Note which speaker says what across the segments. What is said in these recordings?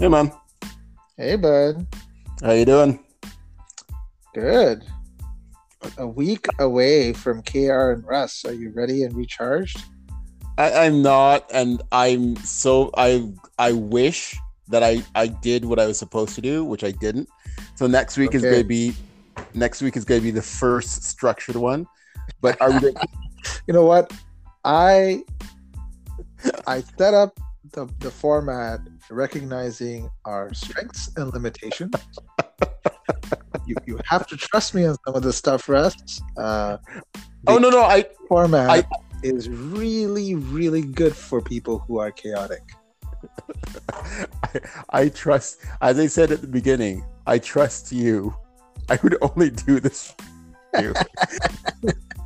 Speaker 1: Hey, man.
Speaker 2: Hey, bud.
Speaker 1: How you doing?
Speaker 2: Good. A week away from KR and Russ. Are you ready and recharged?
Speaker 1: I, I'm not, and I'm so I I wish that I I did what I was supposed to do, which I didn't. So next week is going to be next week is going to be the first structured one. But are we?
Speaker 2: You know what? I I set up the, the format recognizing our strengths and limitations. you, you have to trust me on some of the stuff, Russ. Uh,
Speaker 1: oh no no I
Speaker 2: format
Speaker 1: I-
Speaker 2: is really, really good for people who are chaotic.
Speaker 1: I, I trust, as I said at the beginning, I trust you. I would only do this for you.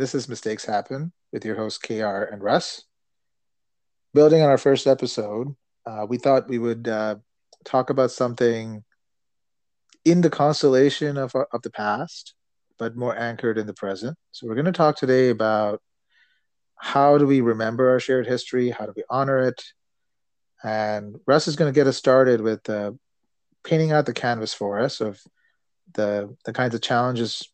Speaker 2: This is Mistakes Happen with your host KR and Russ. Building on our first episode, uh, we thought we would uh, talk about something in the constellation of, of the past, but more anchored in the present. So we're going to talk today about how do we remember our shared history? How do we honor it? And Russ is going to get us started with uh, painting out the canvas for us of the the kinds of challenges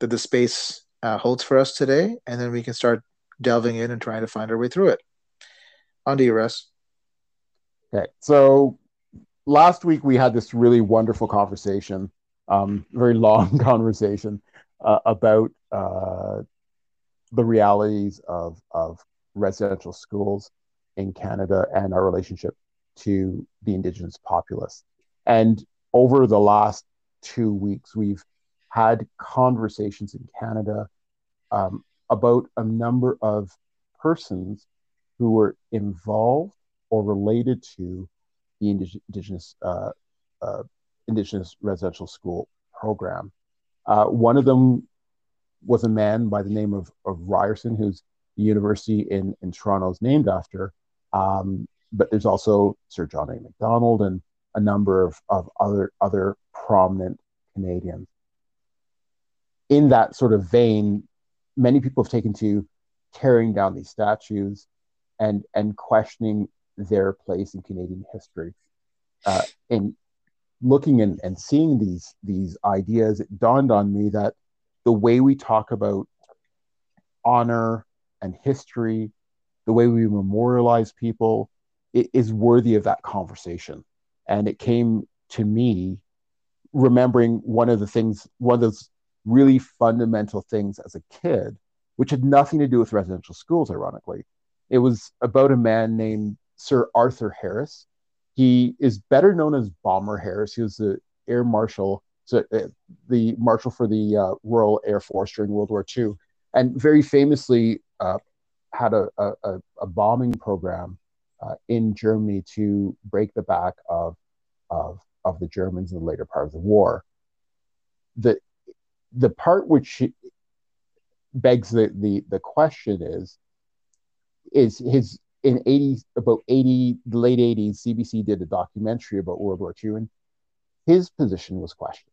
Speaker 2: that the space uh, holds for us today, and then we can start delving in and trying to find our way through it. On to you, Russ.
Speaker 1: Okay, so last week we had this really wonderful conversation, um, very long conversation uh, about uh, the realities of of residential schools in Canada and our relationship to the Indigenous populace. And over the last two weeks, we've had conversations in Canada um, about a number of persons who were involved or related to the indig- indigenous uh, uh, indigenous residential school program. Uh, one of them was a man by the name of, of Ryerson, who's the university in, in Toronto is named after. Um, but there's also Sir John A. Macdonald and a number of, of other other prominent Canadians. In that sort of vein, many people have taken to tearing down these statues and and questioning their place in Canadian history. Uh, and looking and, and seeing these these ideas, it dawned on me that the way we talk about honor and history, the way we memorialize people, it is worthy of that conversation. And it came to me remembering one of the things, one of those really fundamental things as a kid, which had nothing to do with residential schools, ironically. It was about a man named Sir Arthur Harris. He is better known as Bomber Harris. He was the air marshal, so uh, the marshal for the uh, Royal Air Force during World War II, and very famously uh, had a, a, a- bombing program uh, in Germany to break the back of, of of the Germans in the later part of the war. The the part which begs the, the, the question is is his in 80 about 80 the late 80s cbc did a documentary about world war ii and his position was questioned.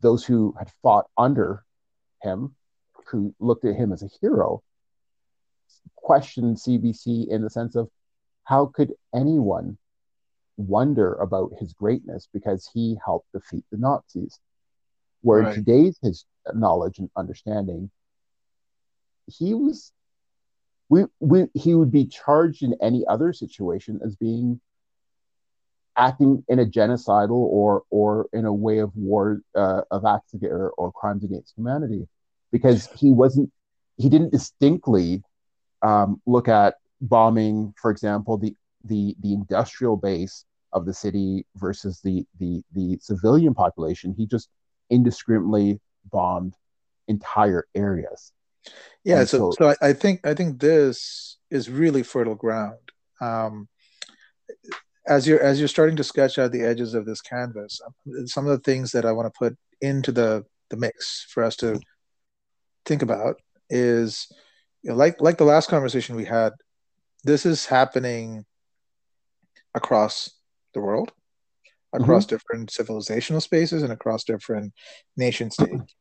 Speaker 1: Those who had fought under him who looked at him as a hero questioned cbc in the sense of how could anyone wonder about his greatness because he helped defeat the nazis where in today's his knowledge and understanding he was we, we he would be charged in any other situation as being acting in a genocidal or or in a way of war uh, of acts ag- or, or crimes against humanity. Because he wasn't he didn't distinctly um, look at bombing for example the the the industrial base of the city versus the the the civilian population. He just indiscriminately bombed entire areas
Speaker 2: Yeah,
Speaker 1: And
Speaker 2: so
Speaker 1: so-
Speaker 2: so I, I think I think this is really fertile ground. Um, as you're as you're starting to sketch out the edges of this canvas, um, some of the things that I want to put into the the mix for us to think about is you know, like like the last conversation we had. This is happening across the world, across different civilizational spaces, and across different nation states.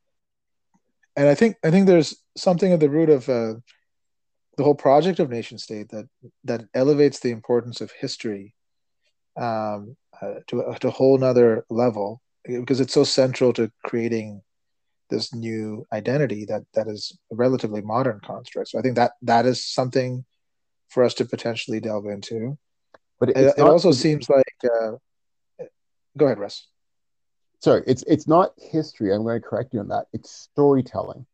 Speaker 2: And I think I think there's something at the root of uh, the whole project of nation state that that elevates the importance of history um, uh, to, to a whole nother level because it's so central to creating this new identity that that is a relatively modern construct. So I think that that is something for us to potentially delve into. But it, it also seems like. Uh, go ahead, Russ.
Speaker 1: Sorry, it's it's not history. I'm going to correct you on that. It's storytelling.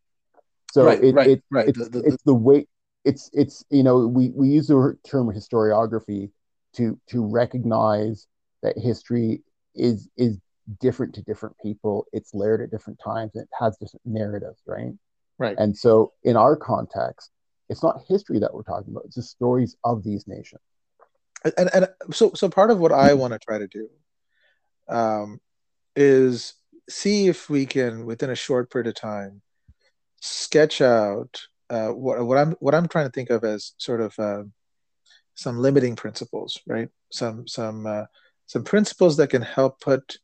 Speaker 1: So
Speaker 2: right,
Speaker 1: it,
Speaker 2: right,
Speaker 1: it,
Speaker 2: right.
Speaker 1: It's, the, the, it's the way it's it's you know we we use the term historiography to to recognize that history is is different to different people. It's layered at different times and it has different narratives, right?
Speaker 2: Right.
Speaker 1: And so in our context, it's not history that we're talking about, it's the stories of these nations.
Speaker 2: And, and so so part of what I want to try to do um, is see if we can within a short period of time sketch out uh, what, what I'm what I'm trying to think of as sort of uh, some limiting principles, right? Some some uh, some principles that can help put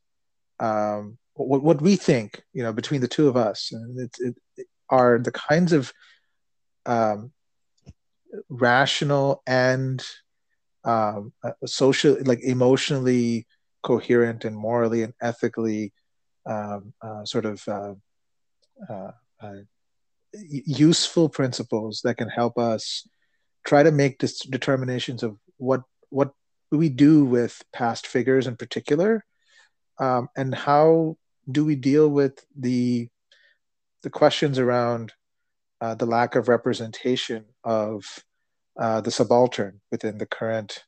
Speaker 2: um, what, what we think, you know, between the two of us, and it, it, it are the kinds of um, rational and um, uh, social, like emotionally coherent and morally and ethically um, uh, sort of uh, uh, uh useful principles that can help us try to make determinations of what what we do with past figures in particular? Um, and how do we deal with the the questions around uh, the lack of representation of uh, the subaltern within the current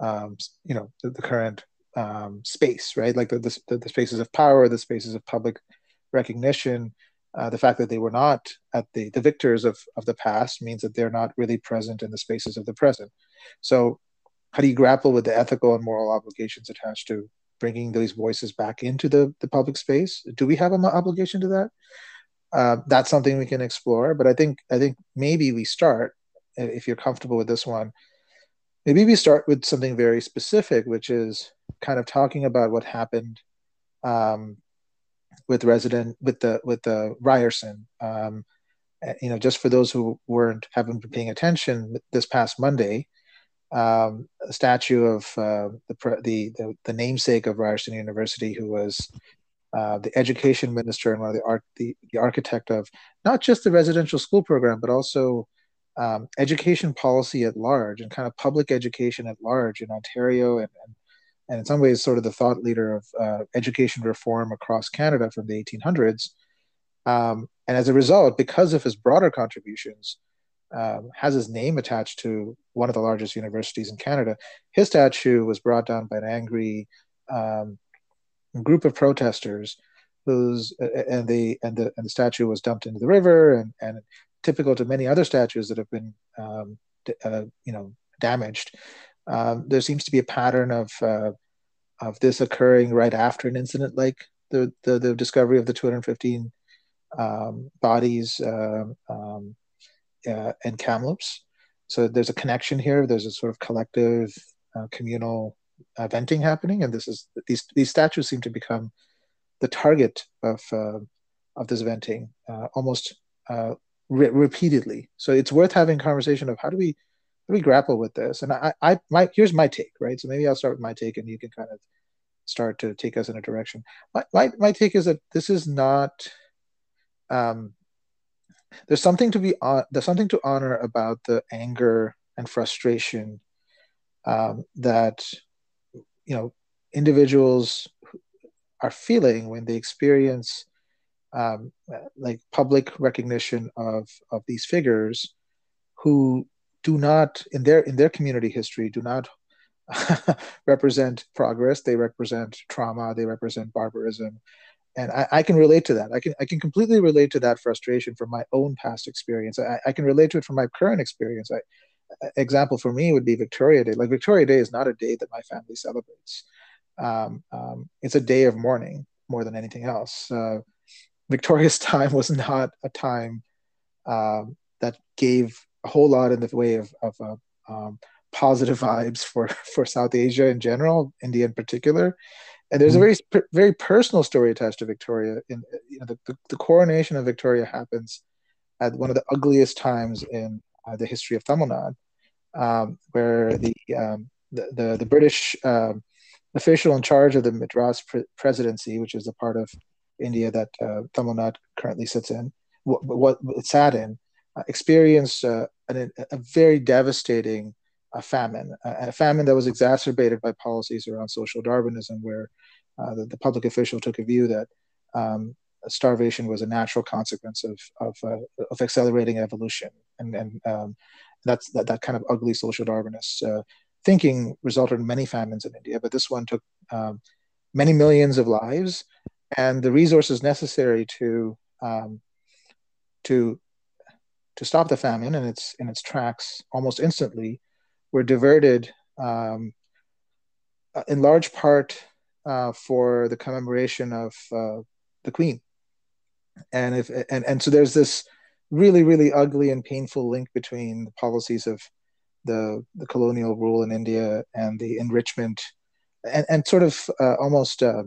Speaker 2: um, you know the, the current um, space right? Like the, the, the spaces of power the spaces of public recognition uh, the fact that they were not at the the victors of of the past means that they're not really present in the spaces of the present. So how do you grapple with the ethical and moral obligations attached to bringing those voices back into the, the public space? Do we have an obligation to that? Uh, that's something we can explore but i think i think maybe we start if you're comfortable with this one maybe we start with something very specific which is kind of talking about what happened um, with resident with the with the Ryerson. Um, you know, just for those who weren't haven't been paying attention, this past Monday, um, a statue of uh, the, the, the the namesake of Ryerson University, who was uh, the education minister and one of the art the, the architect of not just the residential school program, but also um, education policy at large and kind of public education at large in Ontario and, and and in some ways sort of the thought leader of uh, education reform across Canada from the 1800s. Um, and as a result, because of his broader contributions, um, has his name attached to one of the largest universities in Canada. His statue was brought down by an angry um, group of protesters, who's and the and the and the statue was dumped into the river, and and typical to many other statues that have been um, uh, you know damaged. Um, there seems to be a pattern of uh, of this occurring right after an incident like the the, the discovery of the 215 um, bodies uh, um, uh, in Kamloops. So there's a connection here. There's a sort of collective, uh, communal uh, venting happening, and this is these these statues seem to become the target of uh, of this venting uh, almost re- repeatedly. So it's worth having a conversation of how do we we grapple with this? And I, I, my, here's my take, right? So maybe I'll start with my take, and you can kind of start to take us in a direction. My, my, my take is that this is not. Um, there's something to be on. There's something to honor about the anger and frustration um, that you know individuals are feeling when they experience um, like public recognition of of these figures who do not in their in their community history do not represent progress. They represent trauma. They represent barbarism. And I, I, can relate to that. I can i can completely relate to that frustration from my own past experience. I, I can relate to it from my current experience. I, example for me would be victoria day. Like victoria day is not a day that my family celebrates. Um, um, it's a day of mourning more than anything else. Uh, victoria's time was not a time um, that gave a whole lot in the way of, of uh, um, positive vibes for, for South Asia in general, India in particular. And there's mm-hmm. a very very personal story attached to Victoria. In you know, the, the, the, coronation of Victoria happens at one of the ugliest times in uh, the history of Tamil Nadu, um, where the, um, the, the, the British um, official in charge of the Madras pre- presidency, which is the part of India that uh, Tamil Nadu currently sits in, what, what it sat in, uh, experienced uh, an, a very devastating uh, famine, a famine that was exacerbated by policies around social Darwinism, where uh, the, the, public official took a view that um, starvation was a natural consequence of of, of accelerating evolution, and and um, that's that, that kind of ugly social Darwinist thinking resulted in many famines in India. But this one took um, many millions of lives, and the resources necessary to um, to to stop the famine in its in its tracks almost instantly were diverted um, in large part uh, for the commemoration of uh, the Queen. And if and and so there's this really really ugly and painful link between the policies of the the colonial rule in India and the enrichment and, and sort of uh, almost uh,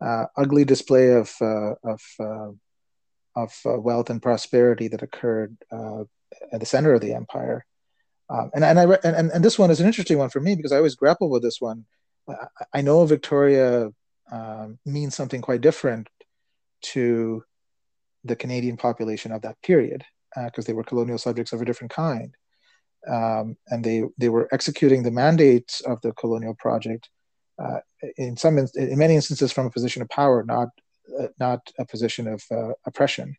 Speaker 2: uh, ugly display of uh, of uh, of uh, wealth and prosperity that occurred at the center of the empire. Um, and and I re- and, and this one is an interesting one for me because I always grapple with this one. I, I know Victoria um, means something quite different to the Canadian population of that period because uh, they were colonial subjects of a different kind. Um, and they, they were executing the mandates of the colonial project uh, in some in many instances from a position of power, not uh, not a position of uh, oppression.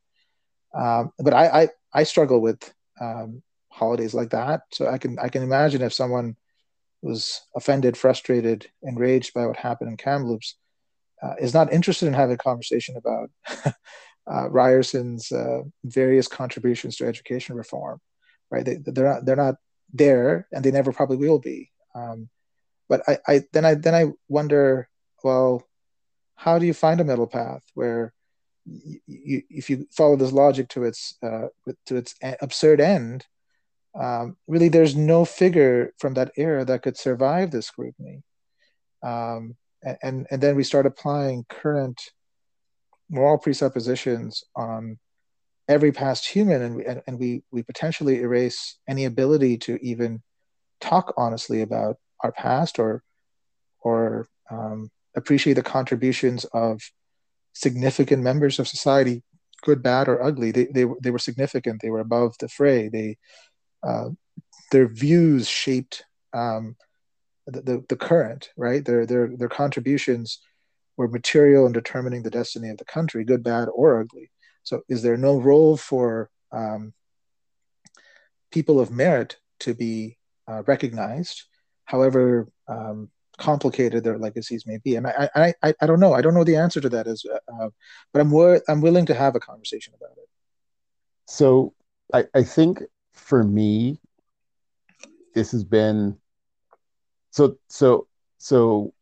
Speaker 2: Um, but I, I, I struggle with um, holidays like that, so I can I can imagine if someone was offended, frustrated, enraged by what happened in Kamloops, uh, is not interested in having a conversation about uh, Ryerson's uh, various contributions to education reform, right? They, they're not they're not there, and they never probably will be. Um, but I, I then I then I wonder, well, how do you find a middle path where you, you, if you follow this logic to its uh, to its absurd end, um, really there's no figure from that era that could survive this scrutiny. Um, and and then we start applying current moral presuppositions on every past human and we, and, and we we potentially erase any ability to even talk honestly about our past or or um, appreciate the contributions of significant members of society good bad or ugly they, they, they were significant they were above the fray they uh, their views shaped um, the, the, the current, right? Their, their, their contributions were material in determining the destiny of the country, good, bad, or ugly. So, is there no role for um, people of merit to be uh, recognized, however um, complicated their legacies may be? And I, I, I, I, don't know. I don't know the answer to that, as, uh, but I'm, wor- I'm willing to have a conversation about it.
Speaker 1: So, I, I think for me, this has been so so so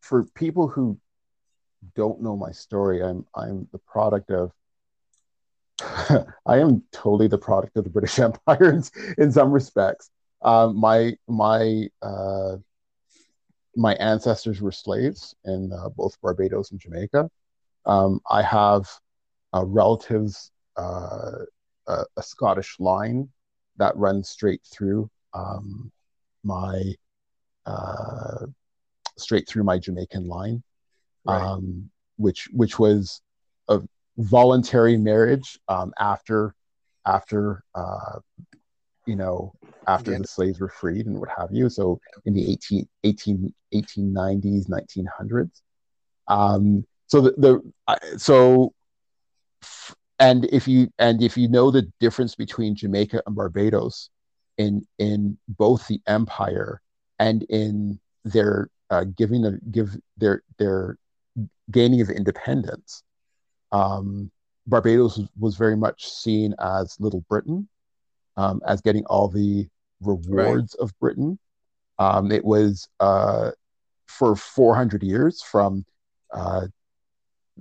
Speaker 1: for people who don't know my story, I'm I'm the product of I am totally the product of the British Empire in, in some respects. Um, my my uh, my ancestors were slaves in uh, both Barbados and Jamaica. Um, I have uh, relatives, uh, a, a, Scottish line that runs straight through um, my uh, straight through my Jamaican line, right. um, which which was a voluntary marriage um, after after uh, you know after yeah. the slaves were freed and what have you. So in the 18, 18 1890s, 1900s. Um, so the, the uh, so and if you and if you know the difference between Jamaica and Barbados in in both the empire and in their uh, giving a, give their their gaining of independence, um, Barbados was, was, very much seen as Little Britain, um, as getting all the rewards right. of Britain. Um, it was uh, for 400 years from uh,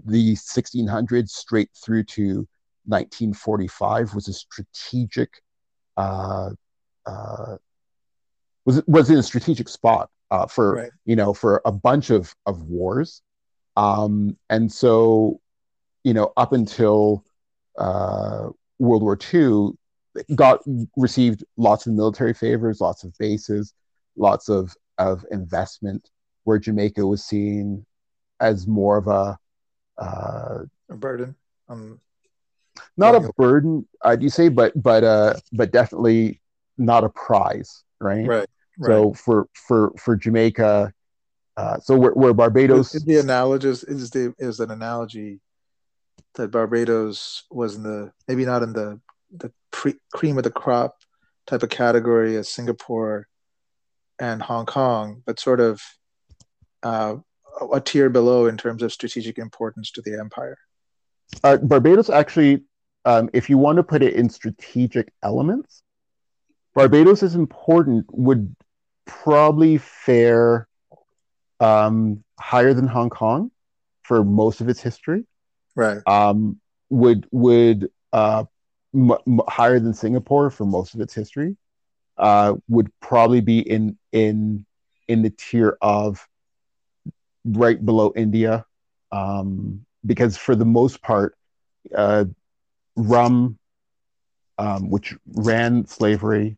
Speaker 1: the 1600s straight through to 1945 was a strategic uh, uh, was was in a strategic spot uh, for right. you know for a bunch of of wars, um, and so you know up until uh, World War II, got received lots of military favors, lots of bases, lots of of investment. Where Jamaica was seen as more of a uh,
Speaker 2: a burden. Um,
Speaker 1: not a burden, I'd you say, but but uh, but definitely not a prize, right?
Speaker 2: Right.
Speaker 1: So for for for Jamaica, uh, so where, where Barbados
Speaker 2: is the analogous is the is an analogy that Barbados was in the maybe not in the the pre, cream of the crop type of category as Singapore and Hong Kong, but sort of uh, a tier below in terms of strategic importance to the empire.
Speaker 1: Uh, Barbados actually, um, if you want to put it in strategic elements, Barbados is important. Would probably fare um, higher than Hong Kong for most of its history.
Speaker 2: Right.
Speaker 1: Um, would would uh, m- m- higher than Singapore for most of its history. Uh, would probably be in in in the tier of right below India, um, because for the most part, uh, rum, um, which ran slavery,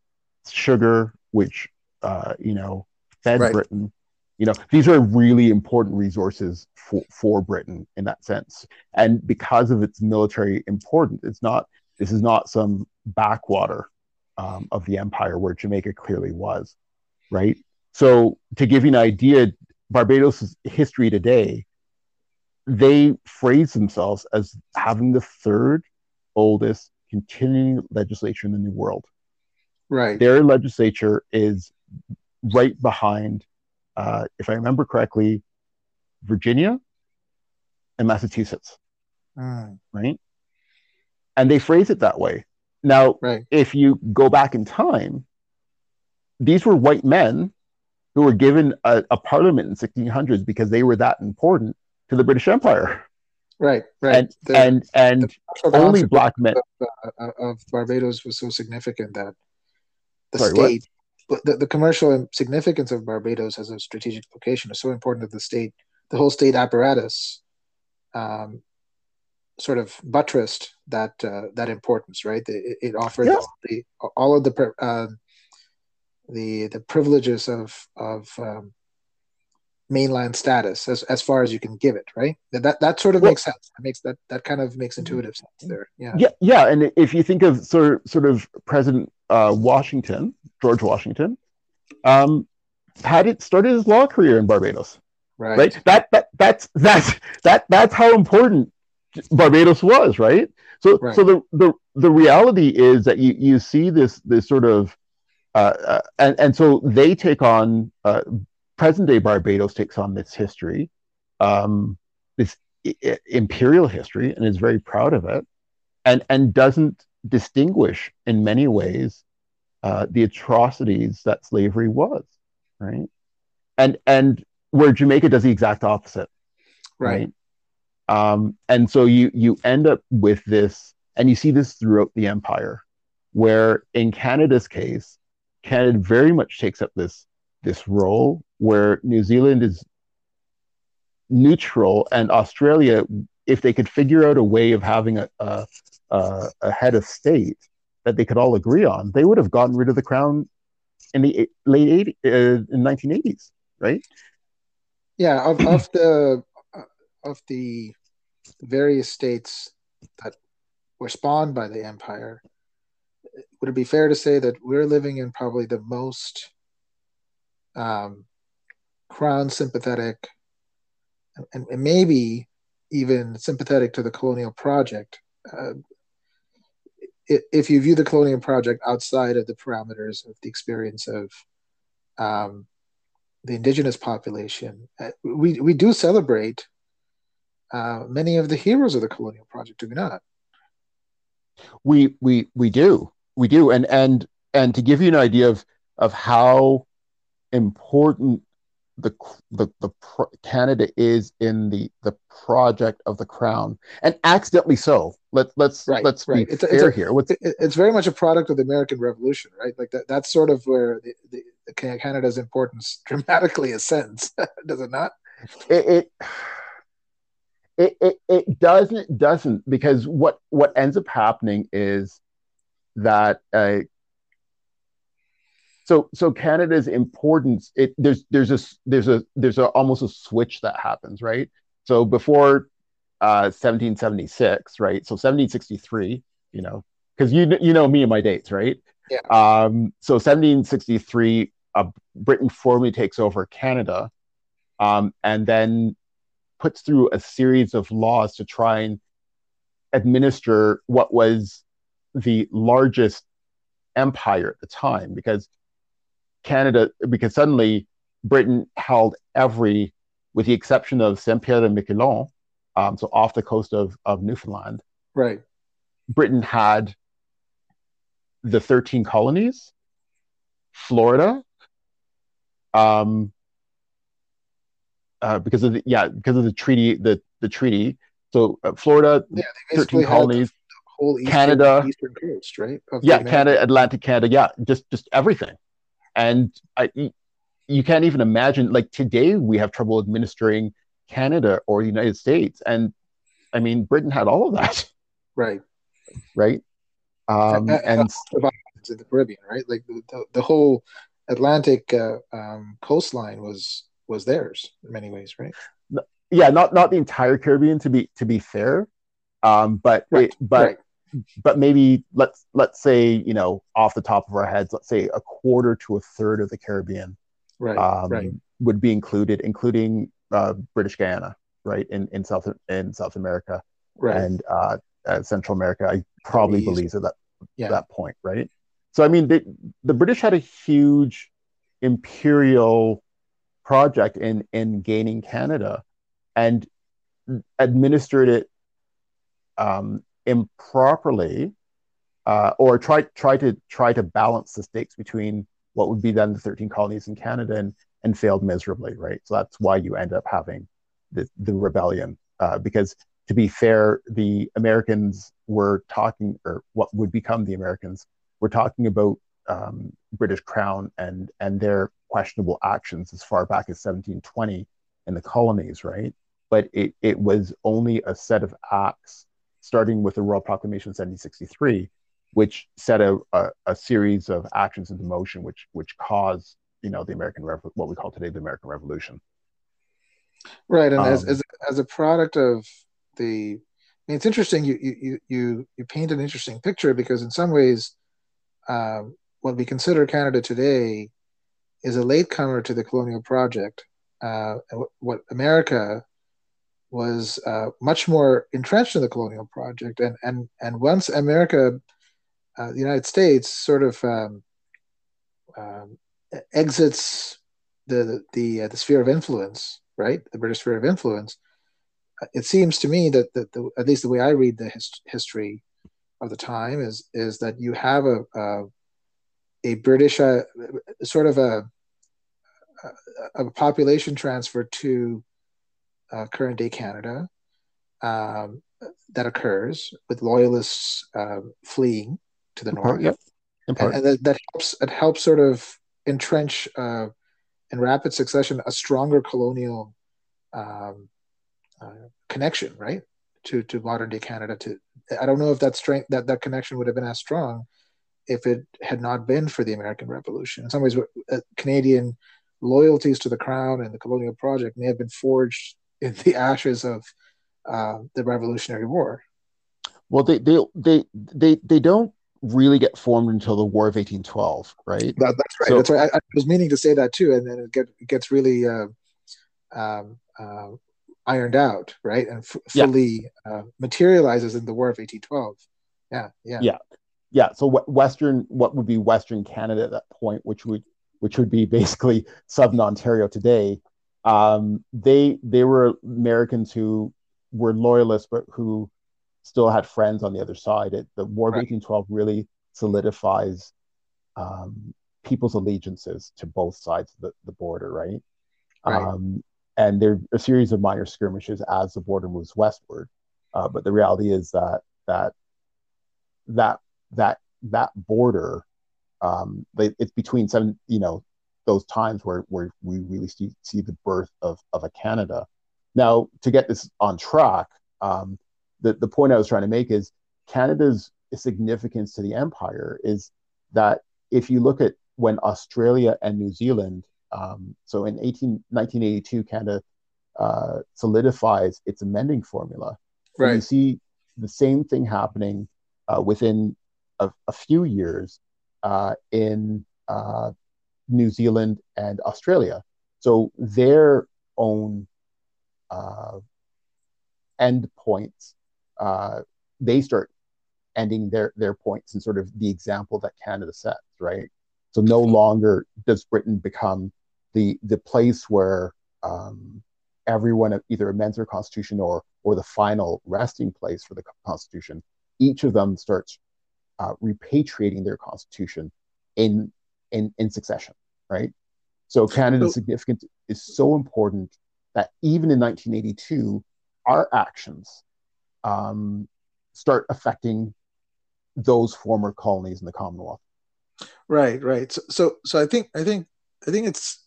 Speaker 1: sugar, which uh, you know fed right. Britain, you know these are really important resources for, for Britain in that sense, and because of its military importance, it's not this is not some backwater um, of the empire where Jamaica clearly was, right? So to give you an idea, Barbados' history today, they phrase themselves as having the third oldest continuing legislature in the New World.
Speaker 2: Right.
Speaker 1: Their legislature is right behind, uh, if I remember correctly, Virginia and Massachusetts.
Speaker 2: Mm.
Speaker 1: Right. And they phrase it that way. Now,
Speaker 2: right.
Speaker 1: if you go back in time, these were white men who were given a, a, parliament in 1600s because they were that important to the British Empire.
Speaker 2: Right, right.
Speaker 1: And the, and, and only black men
Speaker 2: of, uh, of, Barbados was so significant that the Sorry, state, the, the commercial significance of Barbados as a strategic location is so important that the state, the whole state apparatus, um, sort of buttressed that uh, that importance. Right, it, it offered yeah. the, all of the uh, the the privileges of of um, mainland status as, as far as you can give it right that that sort of well, makes sense that makes that that kind of makes intuitive sense there yeah
Speaker 1: yeah yeah and if you think of sort of, sort of president uh, washington george washington um, had it started his law career in barbados
Speaker 2: right,
Speaker 1: right? that that that's that's that that's how important barbados was right so right. so the, the the reality is that you you see this this sort of uh, uh, and and so they take on uh, present day Barbados takes on this history, um, this I- imperial history, and is very proud of it, and and doesn't distinguish in many ways uh, the atrocities that slavery was, right? And and where Jamaica does the exact opposite,
Speaker 2: right?
Speaker 1: right? Um, and so you you end up with this, and you see this throughout the empire, where in Canada's case, Canada very much takes up this this role where New Zealand is neutral and Australia, if they could figure out a way of having a, a, a head of state that they could all agree on, they would have gotten rid of the crown in the late 80s, uh, in 1980s, right?
Speaker 2: Yeah, of, of the of the various states that were spawned by the empire, would it be fair to say that we're living in probably the most um, crown sympathetic and, and, maybe even sympathetic to the colonial project uh, if you view the colonial project outside of the parameters of the experience of um, the indigenous population, uh, we, we do celebrate uh, many of the heroes of the colonial project, do we not?
Speaker 1: We we we do we do and and and to give you an idea of of how important the the, the pro- Canada is in the the project of the crown, and accidentally so. Let let's right, let's right. be it's, fair it's a, here.
Speaker 2: What's, it's very much a product of the American Revolution, right? Like that. That's sort of where the, the, the Canada's importance dramatically ascends, does it not?
Speaker 1: It, it it, it, it doesn't doesn't because what what ends up happening is that uh, so so Canada's importance it there's there's a there's a there's a almost a switch that happens right? So before uh 1776 right? So 1763 you know because you you know me and my dates right?
Speaker 2: Yeah.
Speaker 1: Um so 1763 uh, Britain formally takes over Canada um and then puts through a series of laws to try and administer what was the largest empire at the time because Canada, because suddenly Britain held every, with the exception of Saint Pierre and Miquelon, um, so off the coast of, of Newfoundland.
Speaker 2: Right.
Speaker 1: Britain had the 13 colonies, Florida, um, uh, because of the yeah because of the treaty the the treaty. So uh, Florida, yeah, 13 colonies,
Speaker 2: whole eastern,
Speaker 1: Canada,
Speaker 2: eastern coast, right?
Speaker 1: yeah, Canada, Atlantic Canada, yeah, just just everything. And I, you can't even imagine like today we have trouble administering canada or the united states. And i mean britain had all of that.
Speaker 2: Right.
Speaker 1: Right? Um, and, and
Speaker 2: in the caribbean right? Like the, the, the whole atlantic uh, um, coastline was was theirs in many ways right
Speaker 1: yeah not not the entire caribbean to be to be fair um, but right. it, but right but maybe let's let's say you know off the top of our heads let's say a quarter to a third of the caribbean
Speaker 2: right, um, right.
Speaker 1: would be included including uh, british guyana right in in south in south america right. and uh, uh, central america i probably East. believe at that yeah. that point right so i mean they, the british had a huge imperial project in in gaining canada and administered it um, improperly uh, or try try to try to balance the stakes between what would be then the 13 colonies in Canada and, and failed miserably, right? So that's why you end up having the, the rebellion. Uh, because to be fair, the Americans were talking, or what would become the Americans, were talking about um, British Crown and and their questionable actions as far back as 1720 in the colonies, right? But it, it was only a set of acts starting with the Royal Proclamation 1763, which set a, a, a, series of actions into motion, which which caused you know the American Revo- what we call today the American Revolution.
Speaker 2: Right, and um, as, as as a product of the, I mean, it's interesting. You you you you paint an interesting picture because in some ways, um, what we consider Canada today is a latecomer to the colonial project. Uh, what America was uh, much more entrenched in the colonial project, and and and once America, uh, the United States, sort of um, um, exits the the uh, the sphere of influence, right, the British sphere of influence, uh, it seems to me that that the, at least the way I read the hist- history of the time is is that you have a a, a British uh, sort of a, a, a population transfer to uh, current day Canada um, that occurs with loyalists uh, fleeing to the
Speaker 1: in
Speaker 2: north.
Speaker 1: Part, yep.
Speaker 2: And, and that, that, helps it helps sort of entrench uh, in rapid succession a stronger colonial um, uh, connection, right, to to modern day Canada. To I don't know if that strength that that connection would have been as strong if it had not been for the American Revolution. In some ways, uh, Canadian loyalties to the crown and the colonial project may have been forged in the ashes of uh, the Revolutionary War.
Speaker 1: Well, they they they they they don't really get formed until the War of 1812, right?
Speaker 2: That, that's right. So, that's right. I, I, was meaning to say that too, and then it, get, it gets really uh, um, uh, ironed out, right, and f- fully yeah. uh, materializes in the War of 1812. Yeah, yeah,
Speaker 1: yeah, yeah. So what Western, what would be Western Canada at that point, which would which would be basically Southern Ontario today, um, they they were Americans who were loyalists, but who still had friends on the other side. It, the War of right. 1812 really solidifies um, people's allegiances to both sides of the, the border, right? right. Um, and there are a series of minor skirmishes as the border moves westward. Uh, but the reality is that that that that that border, um, it's between seven, you know, those times where, where we really see, see the birth of, of a Canada. Now, to get this on track, um, the, the point I was trying to make is Canada's significance to the empire is that if you look at when Australia and New Zealand, um, so in 18, 1982, Canada uh, solidifies its amending formula. Right. You see the same thing happening uh, within a, a, few years uh, in uh, New Zealand and Australia. So their own uh, end points, uh, they start ending their their points and sort of the example that Canada sets, right? So no longer does Britain become the the place where um, everyone either amends their constitution or or the final resting place for the constitution. Each of them starts uh, repatriating their constitution in in in succession, right? So Canada's so, significance is so important that even in 1982, our actions um, start affecting those former colonies in the Commonwealth.
Speaker 2: Right, right. So, so, so I think, I think, I think it's,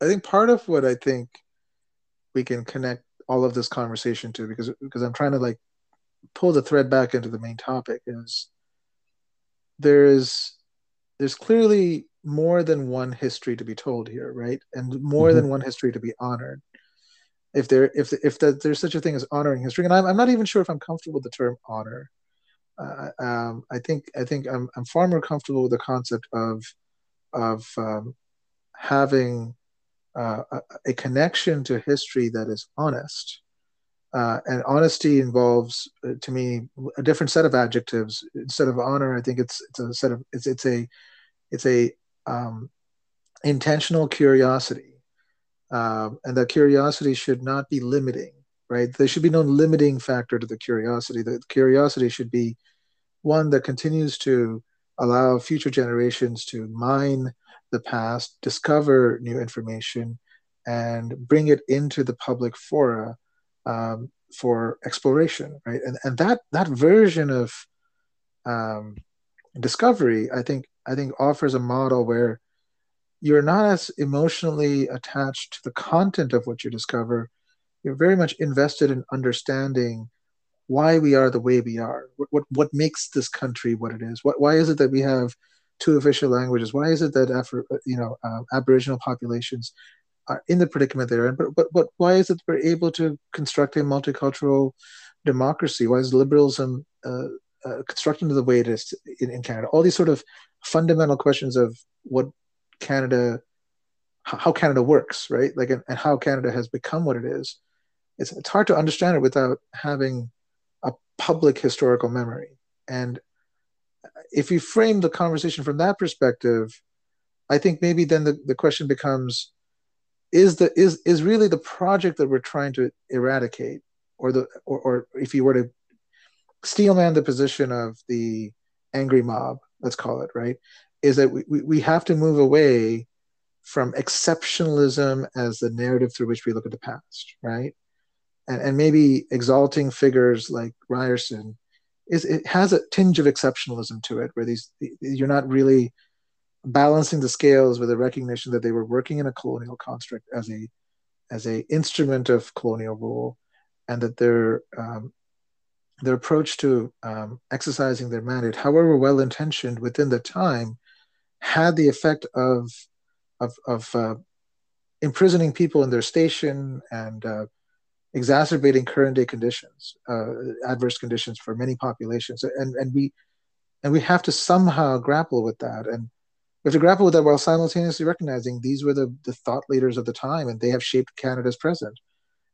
Speaker 2: I think part of what I think we can connect all of this conversation to, because because I'm trying to like pull the thread back into the main topic, is there is there's clearly more than one history to be told here, right? And more mm-hmm. than one history to be honored. If there, if if the, there's such a thing as honoring history, and I'm, I'm not even sure if I'm comfortable with the term honor, uh, um, I think I think I'm I'm far more comfortable with the concept of of um, having uh, a, a, connection to history that is honest. Uh, and honesty involves, uh, to me, a different set of adjectives. Instead of honor, I think it's it's a set of it's it's a it's a um, intentional curiosity, um, and that curiosity should not be limiting. Right? There should be no limiting factor to the curiosity. The curiosity should be one that continues to allow future generations to mine the past, discover new information, and bring it into the public fora um, for exploration, right? And and that that version of um, discovery, I think, I think offers a model where you're not as emotionally attached to the content of what you discover. You're very much invested in understanding why we are the way we are. What what, what makes this country what it is? What, why is it that we have two official languages? Why is it that Afri- you know um, Aboriginal populations are in the predicament they're in? But but but why is it we're able to construct a multicultural democracy? Why is liberalism uh, uh, constructed the way it is in, in Canada? All these sort of fundamental questions of what Canada, how Canada works, right? Like and, and how Canada has become what it is. It's, it's hard to understand it without having a public historical memory. And if you frame the conversation from that perspective, I think maybe then the, the question becomes is the is is really the project that we're trying to eradicate or the or, or if you were to steelman the position of the angry mob let's call it right is that we, we have to move away from exceptionalism as the narrative through which we look at the past right? And, and maybe exalting figures like Ryerson is it has a tinge of exceptionalism to it, where these you're not really balancing the scales with a recognition that they were working in a colonial construct as a as a instrument of colonial rule, and that their um, their approach to um, exercising their mandate, however well intentioned within the time, had the effect of of, of uh, imprisoning people in their station and uh, exacerbating current day conditions, uh, adverse conditions for many populations, and and we and we have to somehow grapple with that, and we have to grapple with that while simultaneously recognizing these were the, the thought leaders of the time, and they have shaped Canada's present.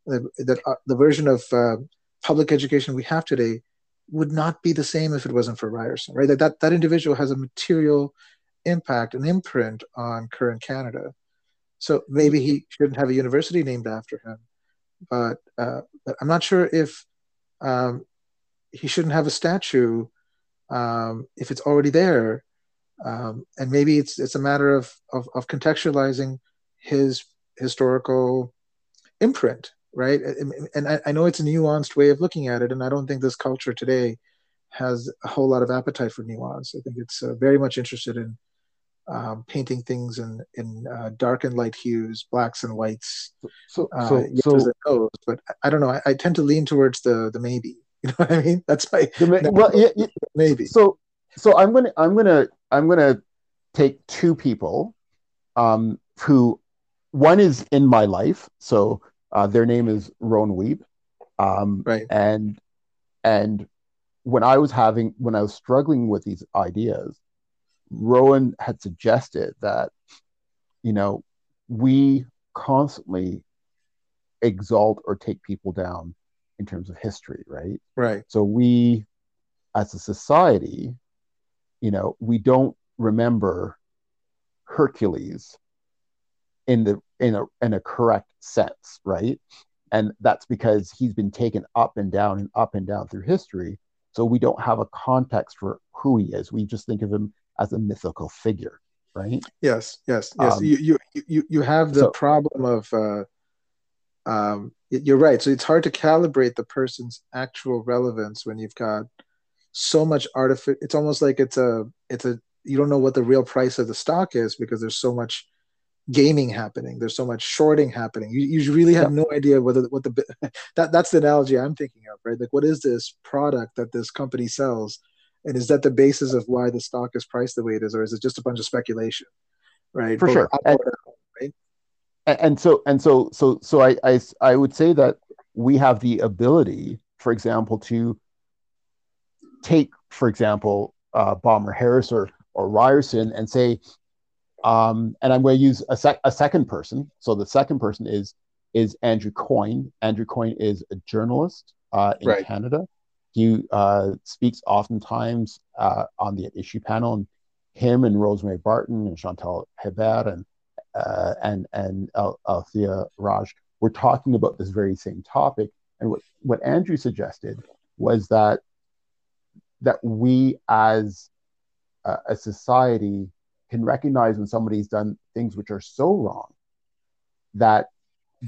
Speaker 2: That, uh, the version of uh, public education we have today would not be the same if it wasn't for Ryerson, right? That that, that individual has a material impact, an imprint on current Canada. So maybe he shouldn't have a university named after him but, uh, but I'm not sure if um, he shouldn't have a statue um, if it's already there. Um, and maybe it's it's a matter of, of, of contextualizing his historical imprint, right? And I, I, know it's a nuanced way of looking at it, and I don't think this culture today has a whole lot of appetite for nuance. I think it's uh, very much interested in um, painting things in in uh, dark and light hues, blacks and whites. So, uh, so, so goes, but I don't know. I, I, tend to lean towards the the maybe. You know what I mean? That's my
Speaker 1: well. Yeah,
Speaker 2: maybe.
Speaker 1: So so I'm gonna I'm gonna I'm gonna take two people um, who one is in my life. So uh, their name is Rowan Weeb. Um,
Speaker 2: right.
Speaker 1: And and when I was having when I was struggling with these ideas, Rowan had suggested that you know we constantly exalt or take people down in terms of history, right?
Speaker 2: Right.
Speaker 1: So we, as a society, you know, we don't remember Hercules in the in a in a correct sense, right? And that's because he's been taken up and down and up and down through history. So we don't have a context for who he is. We just think of him as a mythical figure, right?
Speaker 2: Yes, yes, yes. Um, you, you you you have the so, problem of uh, um, you're right. So it's hard to calibrate the person's actual relevance when you've got so much artificial. It's almost like it's a it's a you don't know what the real price of the stock is because there's so much gaming happening. There's so much shorting happening. You, you really have no idea whether what the that that's the analogy I'm thinking of, right? Like, what is this product that this company sells, and is that the basis of why the stock is priced the way it is, or is it just a bunch of speculation, right?
Speaker 1: For Both sure. And, right? and so and so so so I, I I would say that we have the ability, for example, to take, for example, uh, Bomber Harris or or Ryerson and say, um, and I'm going to use a, sec- a second person. So the second person is is Andrew Coyne. Andrew Coyne is a journalist uh, in right. Canada. He uh, speaks oftentimes uh, on the issue panel, and him and Rosemary Barton and Chantal Hébert and uh, and and Al- Althea Raj were talking about this very same topic. And what, what Andrew suggested was that that we as a society can recognize when somebody's done things which are so wrong that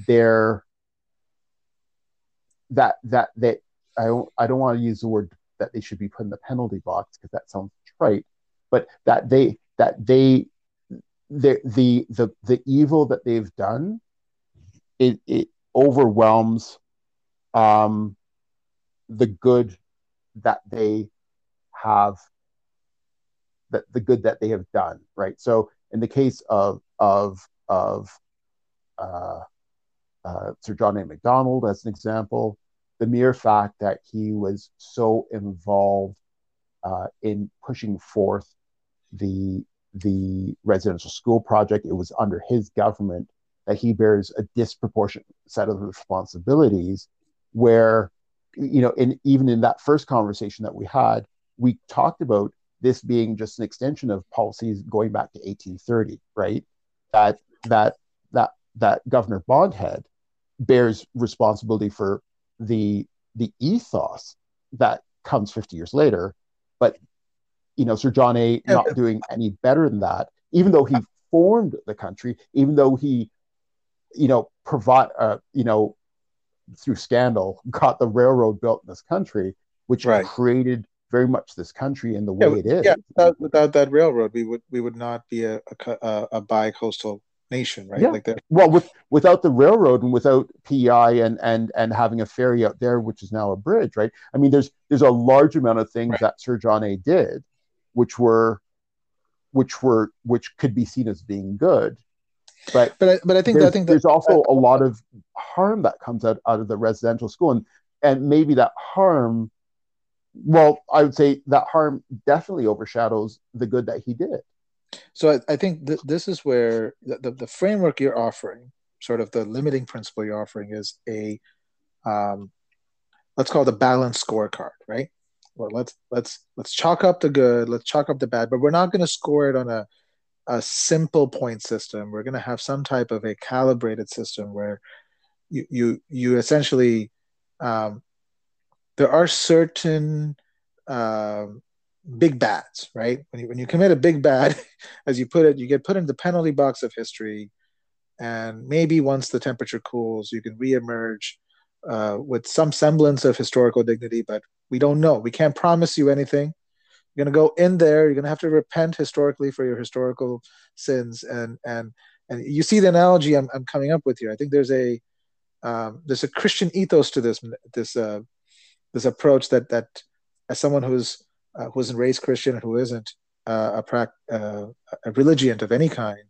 Speaker 1: they're that that they I don't I don't want to use the word that they should be put in the penalty box because that sounds trite, but that they that they the the the the evil that they've done it it overwhelms um the good that they have that the good that they have done right so in the case of of of uh, uh, Sir John A. Macdonald as an example the mere fact that he was so involved uh, in pushing forth the the residential school project. It was under his government that he bears a disproportionate set of responsibilities. Where, you know, in even in that first conversation that we had, we talked about this being just an extension of policies going back to 1830, right? That that that that Governor Bondhead bears responsibility for the the ethos that comes 50 years later, but you know, Sir John A. not doing any better than that, even though he formed the country, even though he, you know, provide, uh, you know, through scandal, got the railroad built in this country, which right. created very much this country in the way
Speaker 2: yeah,
Speaker 1: it is.
Speaker 2: Yeah, without, without, that railroad, we would we would not be a a, a bi-coastal nation, right?
Speaker 1: Yeah. Like that. Well, with without the railroad and without PEI and and and having a ferry out there, which is now a bridge, right? I mean, there's there's a large amount of things right. that Sir John A. did which were which were which could be seen as being good but
Speaker 2: but I, but I think
Speaker 1: I
Speaker 2: think
Speaker 1: that, there's also a lot of harm that comes out, out of the residential school and and maybe that harm well I would say that harm definitely overshadows the good that he did.
Speaker 2: So I, I think th- this is where the, the, the, framework you're offering sort of the limiting principle you're offering is a um, let's call it a balanced scorecard right? Well let's let's let's chalk up the good let's chalk up the bad but we're not going to score it on a a simple point system. We're going to have some type of a calibrated system where you you you essentially um, there are certain uh, big bads right when you when you commit a big bad as you put it you get put in the penalty box of history and maybe once the temperature cools you can reemerge uh, with some semblance of historical dignity but we don't know. We can't promise you anything. You're going to go in there. You're going to have to repent historically for your historical sins. And and and you see the analogy I'm, I'm coming up with here. I think there's a um, there's a Christian ethos to this this uh, this approach that that as someone who's uh, who isn't raised Christian and who isn't uh, a, uh, a religion of any kind,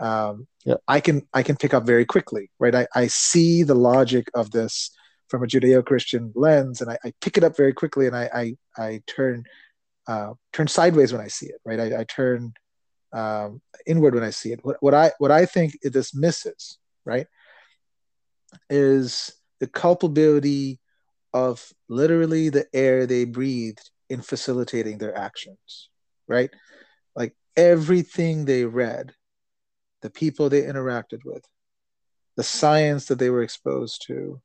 Speaker 2: um, yeah. I can I can pick up very quickly, right? I, I see the logic of this from a Judeo-Christian lens, and I, I pick it up very quickly, and I I, I turn uh, turn sideways when I see it, right? I, I turn um, inward when I see it. What, what I what I think this misses, right, is the culpability of literally the air they breathed in facilitating their actions, right? Like everything they read, the people they interacted with, the science that they were exposed to,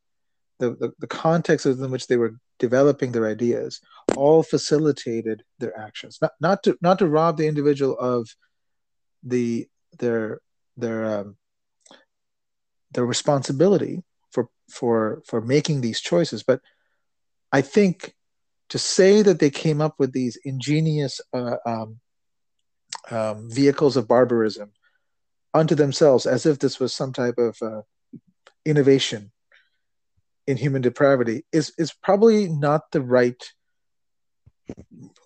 Speaker 2: the, the, the context in which they were developing their ideas, all facilitated their actions. Not, not to not to rob the individual of the their their um, their responsibility for for for making these choices, but I think to say that they came up with these ingenious uh, um, um, vehicles of barbarism unto themselves, as if this was some type of uh, innovation in human depravity, is is probably not the right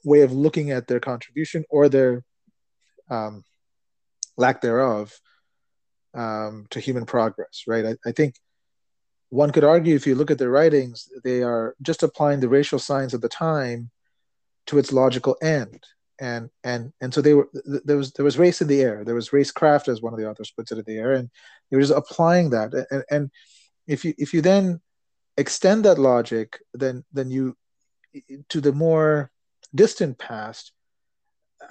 Speaker 2: way of looking at their contribution or their um, lack thereof um, to human progress. Right? I, I think one could argue if you look at their writings, they are just applying the racial science of the time to its logical end. And and and so they were there was there was race in the air. There was racecraft, as one of the authors puts it, in the air, and they were just applying that. And, and if you if you then extend that logic, then then you to the more distant past,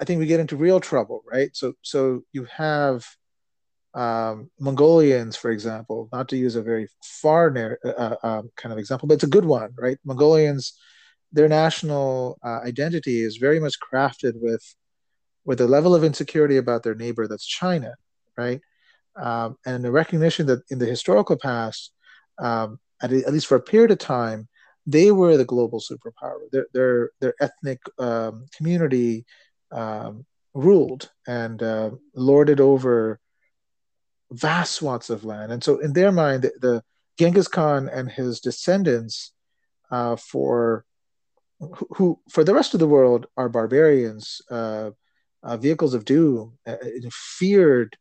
Speaker 2: I think we get into real trouble, right? So so you have um, Mongolians, for example, not to use a very far uh, uh, um, kind of example, but it's a good one, right? Mongolians, their national uh, identity is very much crafted with with a level of insecurity about their neighbor that's China, right? Um, and the recognition that in the historical past, um, at, at, least for a period of time, they were the global superpower. Their their, their ethnic um, community um, ruled and uh, lorded over vast swaths of land. And so, in their mind, the, the Genghis Khan and his descendants, uh, for who, who, for the rest of the world are barbarians, uh, uh, vehicles of doom, uh, feared.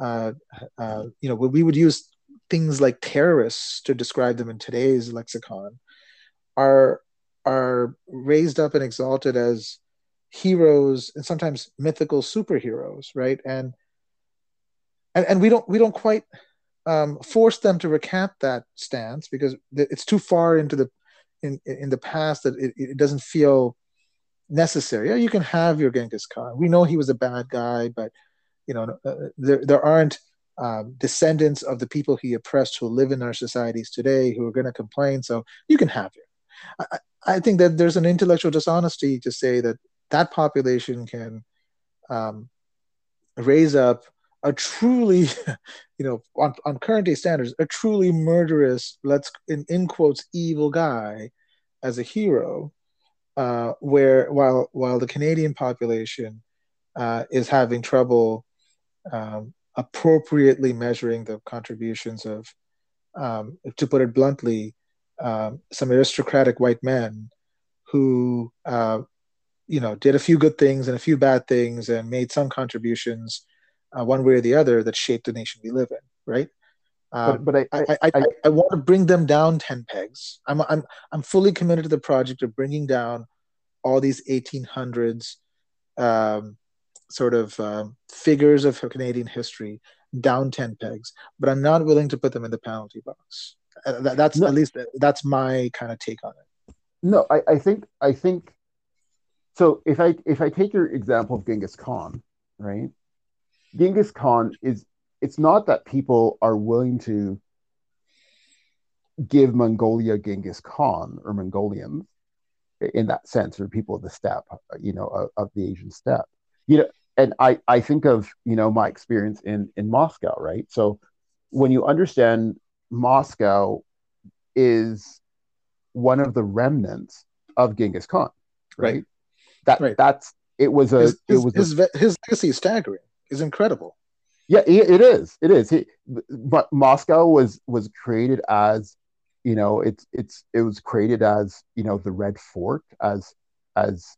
Speaker 2: Uh, uh, you know, we would use things like terrorists to describe them in today's lexicon. Are are raised up and exalted as heroes and sometimes mythical superheroes, right? And and, and we don't we don't quite um, force them to recant that stance because it's too far into the in in the past that it, it doesn't feel necessary. Yeah, you can have your Genghis Khan. We know he was a bad guy, but you know uh, there there aren't um, descendants of the people he oppressed who live in our societies today who are going to complain. So you can have it. I, I, think that there's an intellectual dishonesty to say that that population can um, raise up a truly, you know, on, on current day standards, a truly murderous, let's in, in quotes, evil guy as a hero, uh, where while while the Canadian population uh, is having trouble um, appropriately measuring the contributions of, um, to put it bluntly, um, some aristocratic white men who, uh, you know, did a few good things and a few bad things and made some contributions uh, one way or the other that shape the nation we live in, right? Um, but, but I, I, I, I, I want to bring them down 10 pegs. I'm, I'm, I'm fully committed to the project of bringing down all these 1800s um, sort of um, figures of Canadian history down 10 pegs, but I'm not willing to put them in the penalty box. Uh, that, that's no. at least that's my kind of take on it.
Speaker 1: No, I, I think I think so. If I if I take your example of Genghis Khan, right? Genghis Khan is it's not that people are willing to give Mongolia Genghis Khan or Mongolians in that sense, or people of the steppe, you know, of, of, the Asian steppe. You know, and I, I think of, you know, my experience in in Moscow, right? So when you understand Moscow is one of the remnants of Genghis Khan, right? right. That right. that's it was a
Speaker 2: his,
Speaker 1: it was
Speaker 2: his, a, his legacy is staggering is incredible.
Speaker 1: Yeah, it is. It is. He, but Moscow was was created as, you know, it's it's it was created as you know the Red Fort as as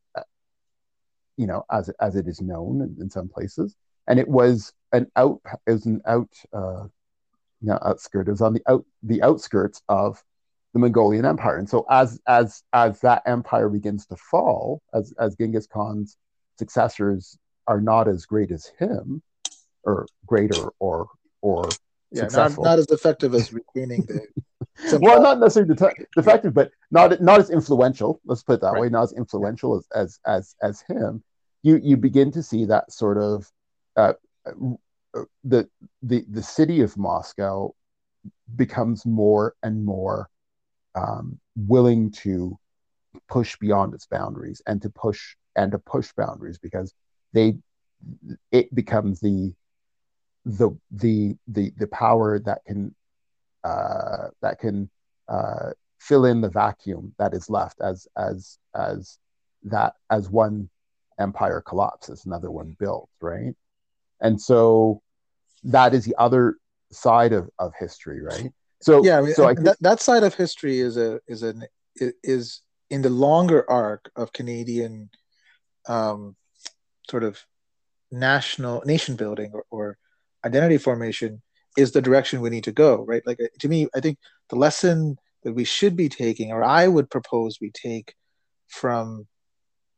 Speaker 1: you know, as as it is known in, in some places, and it was an out it was an out uh, you know, outskirt. It was on the out the outskirts of the Mongolian Empire, and so as as as that empire begins to fall, as as Genghis Khan's successors are not as great as him, or greater or or
Speaker 2: yeah, not, not as effective as retaining the.
Speaker 1: well, not necessarily the effective, but not not as influential. Let's put it that right. way. Not as influential as, as as as him. You you begin to see that sort of uh, the the the city of Moscow becomes more and more um, willing to push beyond its boundaries and to push and to push boundaries because they it becomes the the the the the power that can uh, that can uh, fill in the vacuum that is left as as as that as one empire collapses another one builds right? And so that is the other side of, of history right? So
Speaker 2: yeah I mean,
Speaker 1: so
Speaker 2: I that, that side of history is a is an is in the longer arc of canadian um, sort of national nation building or, or identity formation is the direction we need to go right? Like to me i think the lesson that we should be taking or i would propose we take from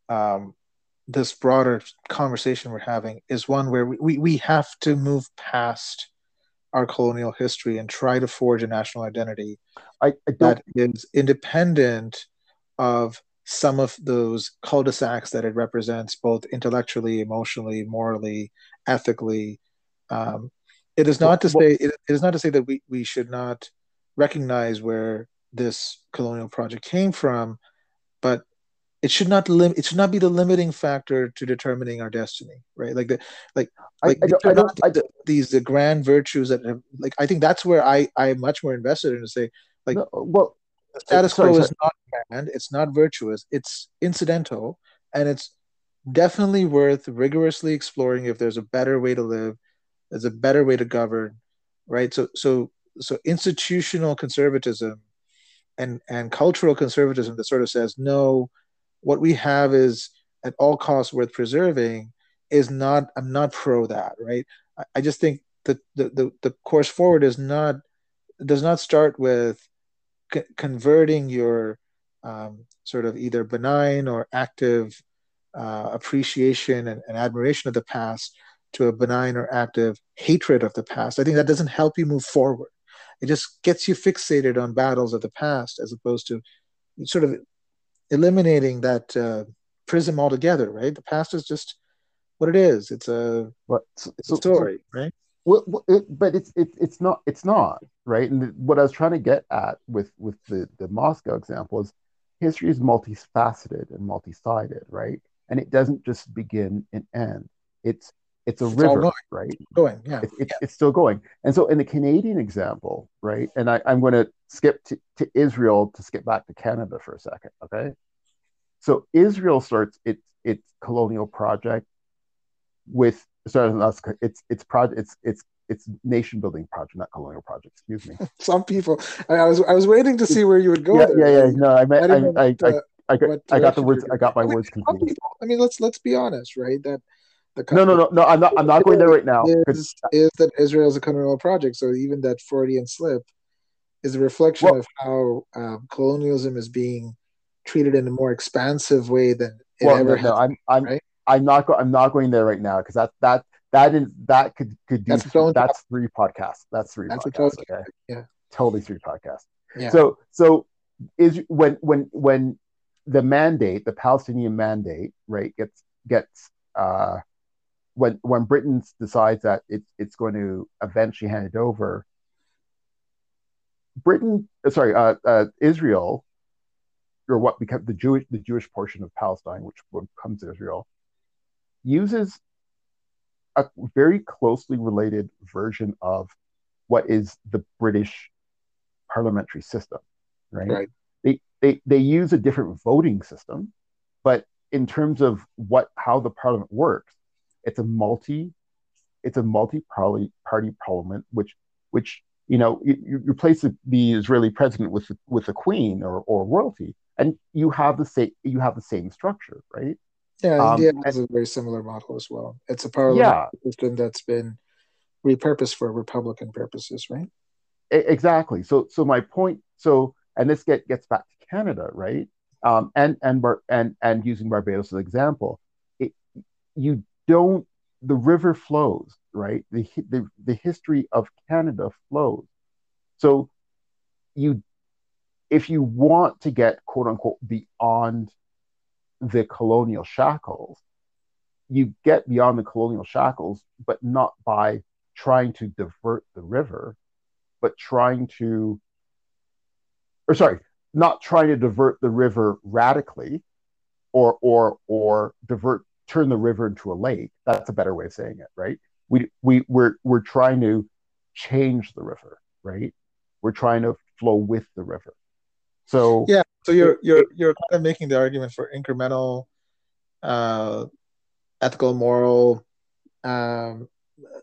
Speaker 2: um, this broader conversation we're having is one where we, we, we have to move past our colonial history and try to forge a national identity
Speaker 1: I, I
Speaker 2: that is independent of some of those cul-de-sacs that it represents both intellectually emotionally morally ethically um, it is not to say it, is not to say that we, we should not recognize where this colonial project came from but it should not lim- it should not be the limiting factor to determining our destiny right? Like the like like I, I don't, I don't, I, these the grand virtues that have, like i think that's where i i'm much more invested in to say like
Speaker 1: no, well
Speaker 2: the status quo is not grand it's not virtuous. It's incidental and it's definitely worth rigorously exploring if there's a better way to live there's a better way to govern right? So so so institutional conservatism and and cultural conservatism that sort of says no what we have is at all costs worth preserving is not i'm not pro that right? I, I just think that the, the the course forward is not does not start with converting your um, sort of either benign or active uh, appreciation and, and, admiration of the past to a benign or active hatred of the past. I think that doesn't help you move forward. It just gets you fixated on battles of the past as opposed to sort of eliminating that uh, prism altogether, right? The past is just what it is. It's a,
Speaker 1: what,
Speaker 2: it's a story, so, right?
Speaker 1: Well, it, but it's it, it's not it's not right. And what I was trying to get at with with the the Moscow example is history is multifaceted and multi-sided, right? And it doesn't just begin and end. It's it's a it's river, going. right?
Speaker 2: Going, yeah.
Speaker 1: It, it, yeah. It's still going. And so in the Canadian example, right? And I, I'm going to skip to, to Israel to skip back to Canada for a second, okay? So Israel starts its its colonial project with sorry, it's it's project it's it's it's nation building project, not colonial project. Excuse me.
Speaker 2: Some people, I, was I was waiting to see where you would go.
Speaker 1: Yeah, there. yeah, yeah. No, I meant I, I, I, I, I, got, I got the words. I got my I mean, words confused.
Speaker 2: People, I mean, let's let's be honest, right? That
Speaker 1: the no, no, no, no. I'm not. I'm not going there right now.
Speaker 2: Is, is that Israel is a colonial project? So even that Freudian slip is a reflection well, of how um, colonialism is being treated in a more expansive way than well, ever.
Speaker 1: No, no I'm. I'm. Right? I'm not. Go, I'm not going there right now because that that that is that could could do. That's, that's three podcasts. That's three that's podcasts. Okay.
Speaker 2: Yeah.
Speaker 1: Totally three podcasts. Yeah. So so is when when when the mandate, the Palestinian mandate, right, gets gets uh, when when Britain decides that it's it's going to eventually hand it over, Britain, uh, sorry, uh, uh, Israel, or what becomes the Jewish the Jewish portion of Palestine, which becomes Israel, uses a very closely related version of what is the British parliamentary system, right?
Speaker 2: right.
Speaker 1: They, they they use a different voting system, but in terms of what how the parliament works, it's a multi it's a multi-party party parliament, which which you know you, you replace the, the, Israeli president with with a queen or, or royalty, and you have the same you have the same structure, right?
Speaker 2: Yeah, um, India has a very similar model as well. It's a parliament yeah. system that's been repurposed for Republican purposes, right?
Speaker 1: Exactly. So, so my point. So, and this get, gets back to Canada, right? Um, and and and and using Barbados as an example, it, you don't. The river flows, right? The, the the history of Canada flows. So, you, if you want to get quote unquote beyond the colonial shackles, you get beyond the colonial shackles, but not by trying to divert the river, but trying to, or sorry, not trying to divert the river radically or or or divert turn the river into a lake. That's a better way of saying it, right? We we we're we're trying to change the river, right? We're trying to flow with the river. So
Speaker 2: yeah, so you're you're you're kind of making the argument for incremental, uh, ethical, moral, um,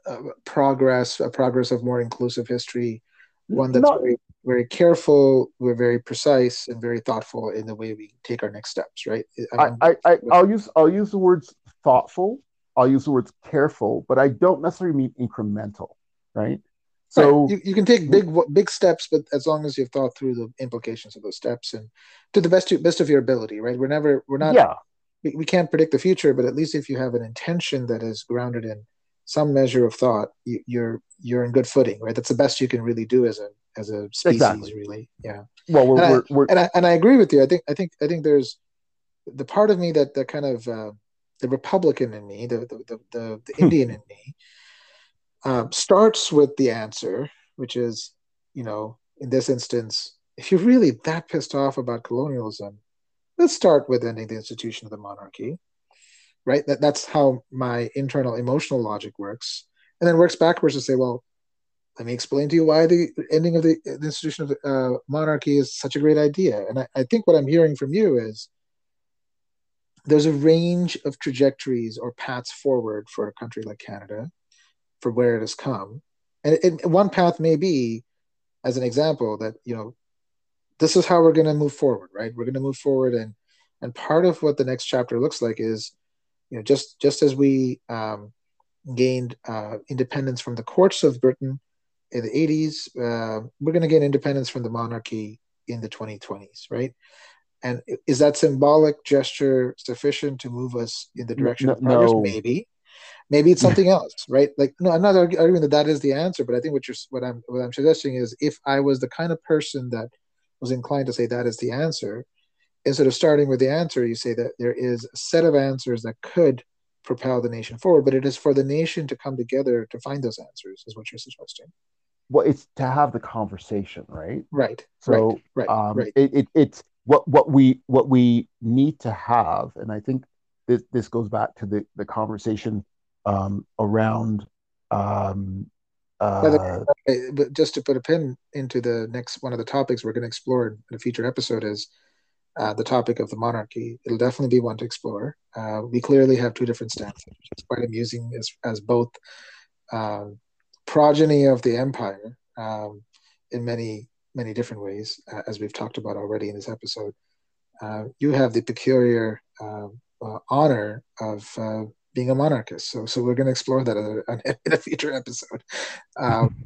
Speaker 2: uh, progress, a progress of more inclusive history, one that's not, very very careful, we're very precise and very thoughtful in the way we take our next steps. Right?
Speaker 1: I, I, I I'll use I'll use the words thoughtful. I'll use the words careful, but I don't necessarily mean incremental. Right?
Speaker 2: So right. you, you can take big big steps, but as long as you've thought through the implications of those steps and to the best best of your ability, right? We're never we're not
Speaker 1: yeah.
Speaker 2: we, we can't predict the future, but at least if you have an intention that is grounded in some measure of thought, you, you're you're in good footing, right? That's the best you can really do as a as a species, exactly. really. Yeah.
Speaker 1: Well, we're,
Speaker 2: and,
Speaker 1: we're,
Speaker 2: I, we're... and I and I agree with you. I think I think I think there's the part of me that that kind of uh, the Republican in me, the the the, the, the Indian in me, um, starts with the answer, which is, you know, in this instance, if you're really that pissed off about colonialism, let's start with ending the institution of the monarchy, right? That, that's how my internal emotional logic works. And then works backwards to say, well, let me explain to you why the ending of the, the institution of uh, monarchy is such a great idea. And I, I think what I'm hearing from you is there's a range of trajectories or paths forward for a country like Canada for where it has come. And, it, one path may be, as an example, that you know, this is how we're going to move forward, right? We're going to move forward, and and part of what the next chapter looks like is, you know, just just as we um, gained uh, independence from the courts of Britain in the 80s, uh, we're going to gain independence from the monarchy in the 2020s, right? And is that symbolic gesture sufficient to move us in the direction no, of progress? No. Maybe. Maybe it's something else, right? Like, no, I'm not arguing that that is the answer, but I think what you're, what I'm, what I'm suggesting is, if I was the kind of person that was inclined to say that is the answer, instead of starting with the answer, you say that there is a set of answers that could propel the nation forward, but it is for the nation to come together to find those answers, is what you're suggesting.
Speaker 1: Well, it's to have the conversation, right?
Speaker 2: Right.
Speaker 1: So,
Speaker 2: right. Right.
Speaker 1: Um,
Speaker 2: right.
Speaker 1: It, it, it's what what we what we need to have, and I think this this goes back to the the conversation um, around. Um, uh,
Speaker 2: but just to put a pin into the next one of the topics we're going to explore in a future episode is uh, the topic of the monarchy. It'll definitely be one to explore. Uh, we clearly have two different stances, It's quite amusing as, as both um, progeny of the empire um, in many many different ways, uh, as we've talked about already in this episode. Uh, you have the peculiar um, uh, honor of being a monarchist. So, so we're going to explore that in a, in a future episode. Um,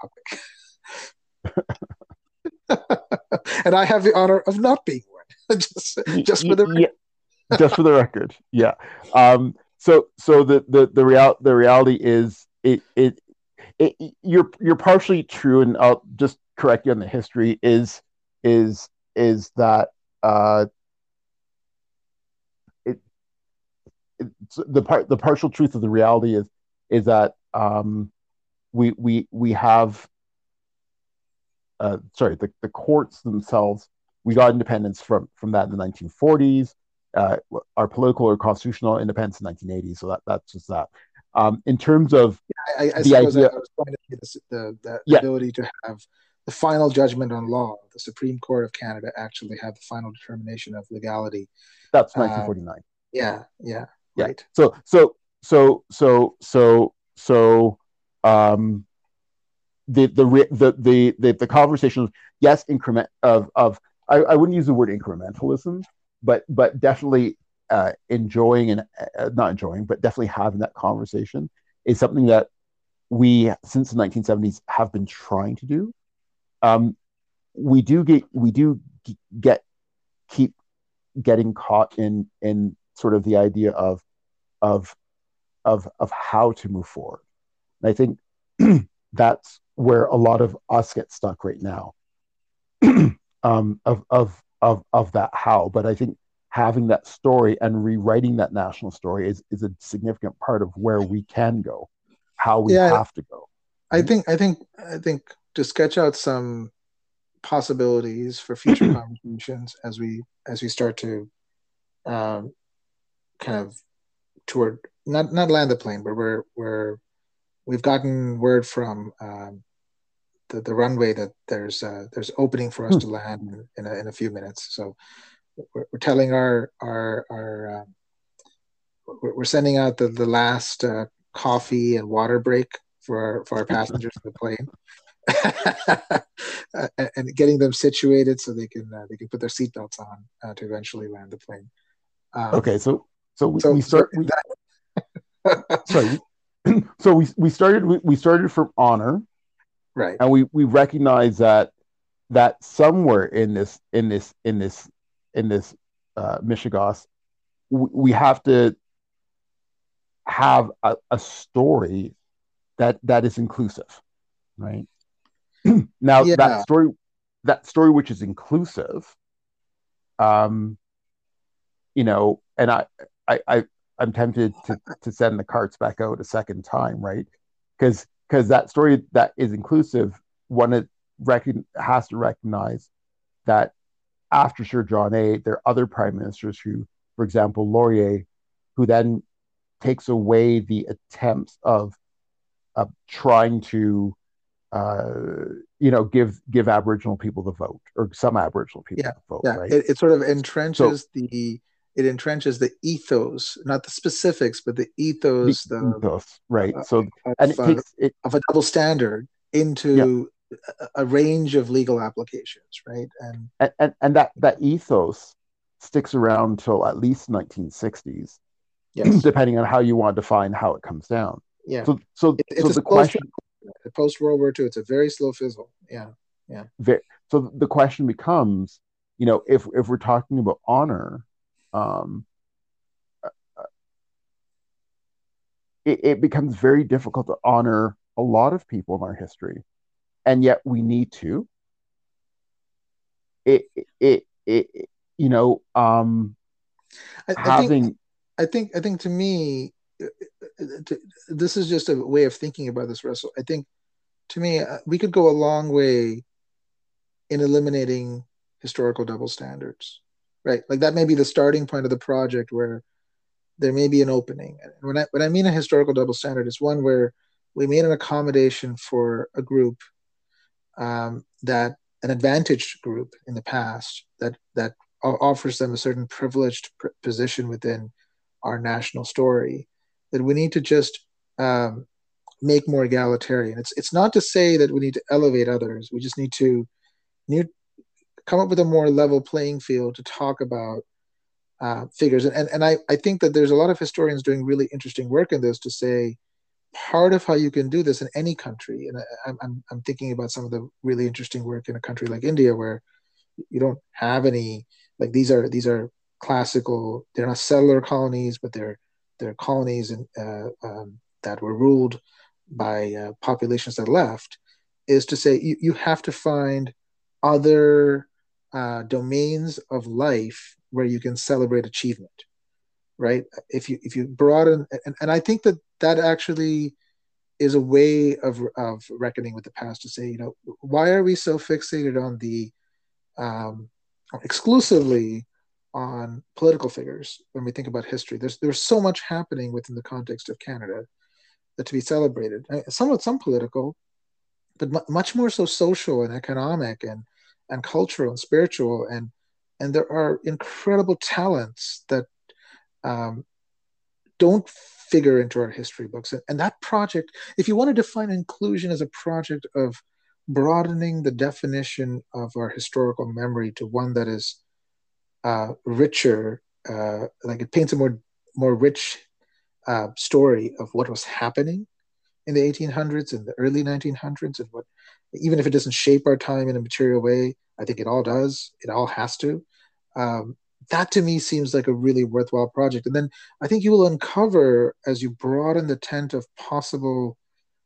Speaker 2: topic. and I have the honor of not being one. just, just for the
Speaker 1: yeah. just for the record, yeah. Um, so, so the the the real the reality is it it. It, you're you're partially true, and I'll just correct you on the history. Is is is that uh, the part the partial truth of the reality is is that um, we we we have uh, sorry the, the courts themselves we got independence from from that in the 1940s uh, our political or constitutional independence in 1980 so that that's just that. Um, in terms of
Speaker 2: yeah, I, I the idea, I was trying to the, the, the yeah. ability to have the final judgment on law. The supreme court of canada actually have the final determination of legality.
Speaker 1: That's 1949 uh,
Speaker 2: yeah yeah
Speaker 1: yeah. Right. So so so so so so um the the the the the, the conversation yes increment of of I, I wouldn't use the word incrementalism but but definitely uh, enjoying and uh, not enjoying, but definitely having that conversation is something that we since the 1970s have been trying to do. Um, we do get we do get keep getting caught in in sort of the idea of of of of how to move forward. And I think that's where a lot of us get stuck right now. um, of of of of that how, but I think having that story and rewriting that national story is is a significant part of where we can go, how we yeah, have to go.
Speaker 2: I think I think I think to sketch out some possibilities for future conversations as we as we start to um, kind of toward not not land the plane, but we're we're we've gotten word from um, the, the runway that there's uh, there's opening for us hmm. to land in, in, a, in a few minutes. So we're, we're telling our our our um, we're sending out the the last uh, coffee and water break for our, for our passengers in the plane. and getting them situated so they can uh, they can put their seatbelts on uh, to eventually land the plane.
Speaker 1: Um, okay, so so we, so, we start. We, sorry, so we we started we, we started from honor,
Speaker 2: right?
Speaker 1: And we we recognize that that somewhere in this in this in this in this uh, Michigas, we, we have to have a, a story that that is inclusive, right? now yeah. that story that story which is inclusive, um, you know, and I I, I I'm tempted to to send the carts back out a second time, right? Because because that story that is inclusive, one it recon, has to recognize that after Sir John A, there are other prime ministers who, for example, Laurier, who then takes away the attempts of of trying to uh, you know give give Aboriginal people the vote or some Aboriginal people
Speaker 2: yeah,
Speaker 1: the vote.
Speaker 2: Yeah,
Speaker 1: right?
Speaker 2: it, it sort of entrenches so, the it entrenches the ethos, not the specifics, but the ethos, the,
Speaker 1: the ethos, right? Uh, so,
Speaker 2: of, and it takes it, of a double standard into yeah. a, a, range of legal applications, right?
Speaker 1: And, and and and that that ethos sticks around till at least 1960s, yes. depending on how you want to define how it comes down.
Speaker 2: Yeah.
Speaker 1: So so, it, so the question
Speaker 2: post World War II, it's a very slow fizzle. Yeah. Yeah.
Speaker 1: Very, so the question becomes, you know, if if we're talking about honor um, it, it becomes very difficult to honor a lot of people in our history, and yet we need to. It it it, it you know um,
Speaker 2: I, I having. Think, I think I think to me, uh, uh, to, this is just a way of thinking about this, Russell. I think to me, uh, we could go a long way in eliminating historical double standards right? Like that may be the starting point of the project where there may be an opening. And when I when I mean a historical double standard, it's one where we made an accommodation for a group um, that an advantaged group in the past that that offers them a certain privileged pr- position within our national story that we need to just um, make more egalitarian. It's it's not to say that we need to elevate others. We just need to need, come up with a more level playing field to talk about uh, figures. And, and I, I think that there's a lot of historians doing really interesting work in this to say part of how you can do this in any country. And I, I'm, I'm thinking about some of the really interesting work in a country like India where you don't have any, like these are, these are classical, they're not settler colonies, but they're, they're colonies in, uh, um, that were ruled by uh, populations that left is to say you, you have to find other uh, domains of life where you can celebrate achievement right? If you if you broaden and, and i think that that actually is a way of of reckoning with the past to say you know why are we so fixated on the um, exclusively on political figures when we think about history? There's there's so much happening within the context of canada that to be celebrated. Somewhat some political but much more so social and economic and and cultural and spiritual and and there are incredible talents that um, don't figure into our history books. And, that project if you want to define inclusion as a project of broadening the definition of our historical memory to one that is uh, richer uh, like it paints a more more rich uh, story of what was happening in the 1800s and the early 1900s and what even if it doesn't shape our time in a material way i think it all does. It all has to. Um, that to me seems like a really worthwhile project. And then i think you will uncover as you broaden the tent of possible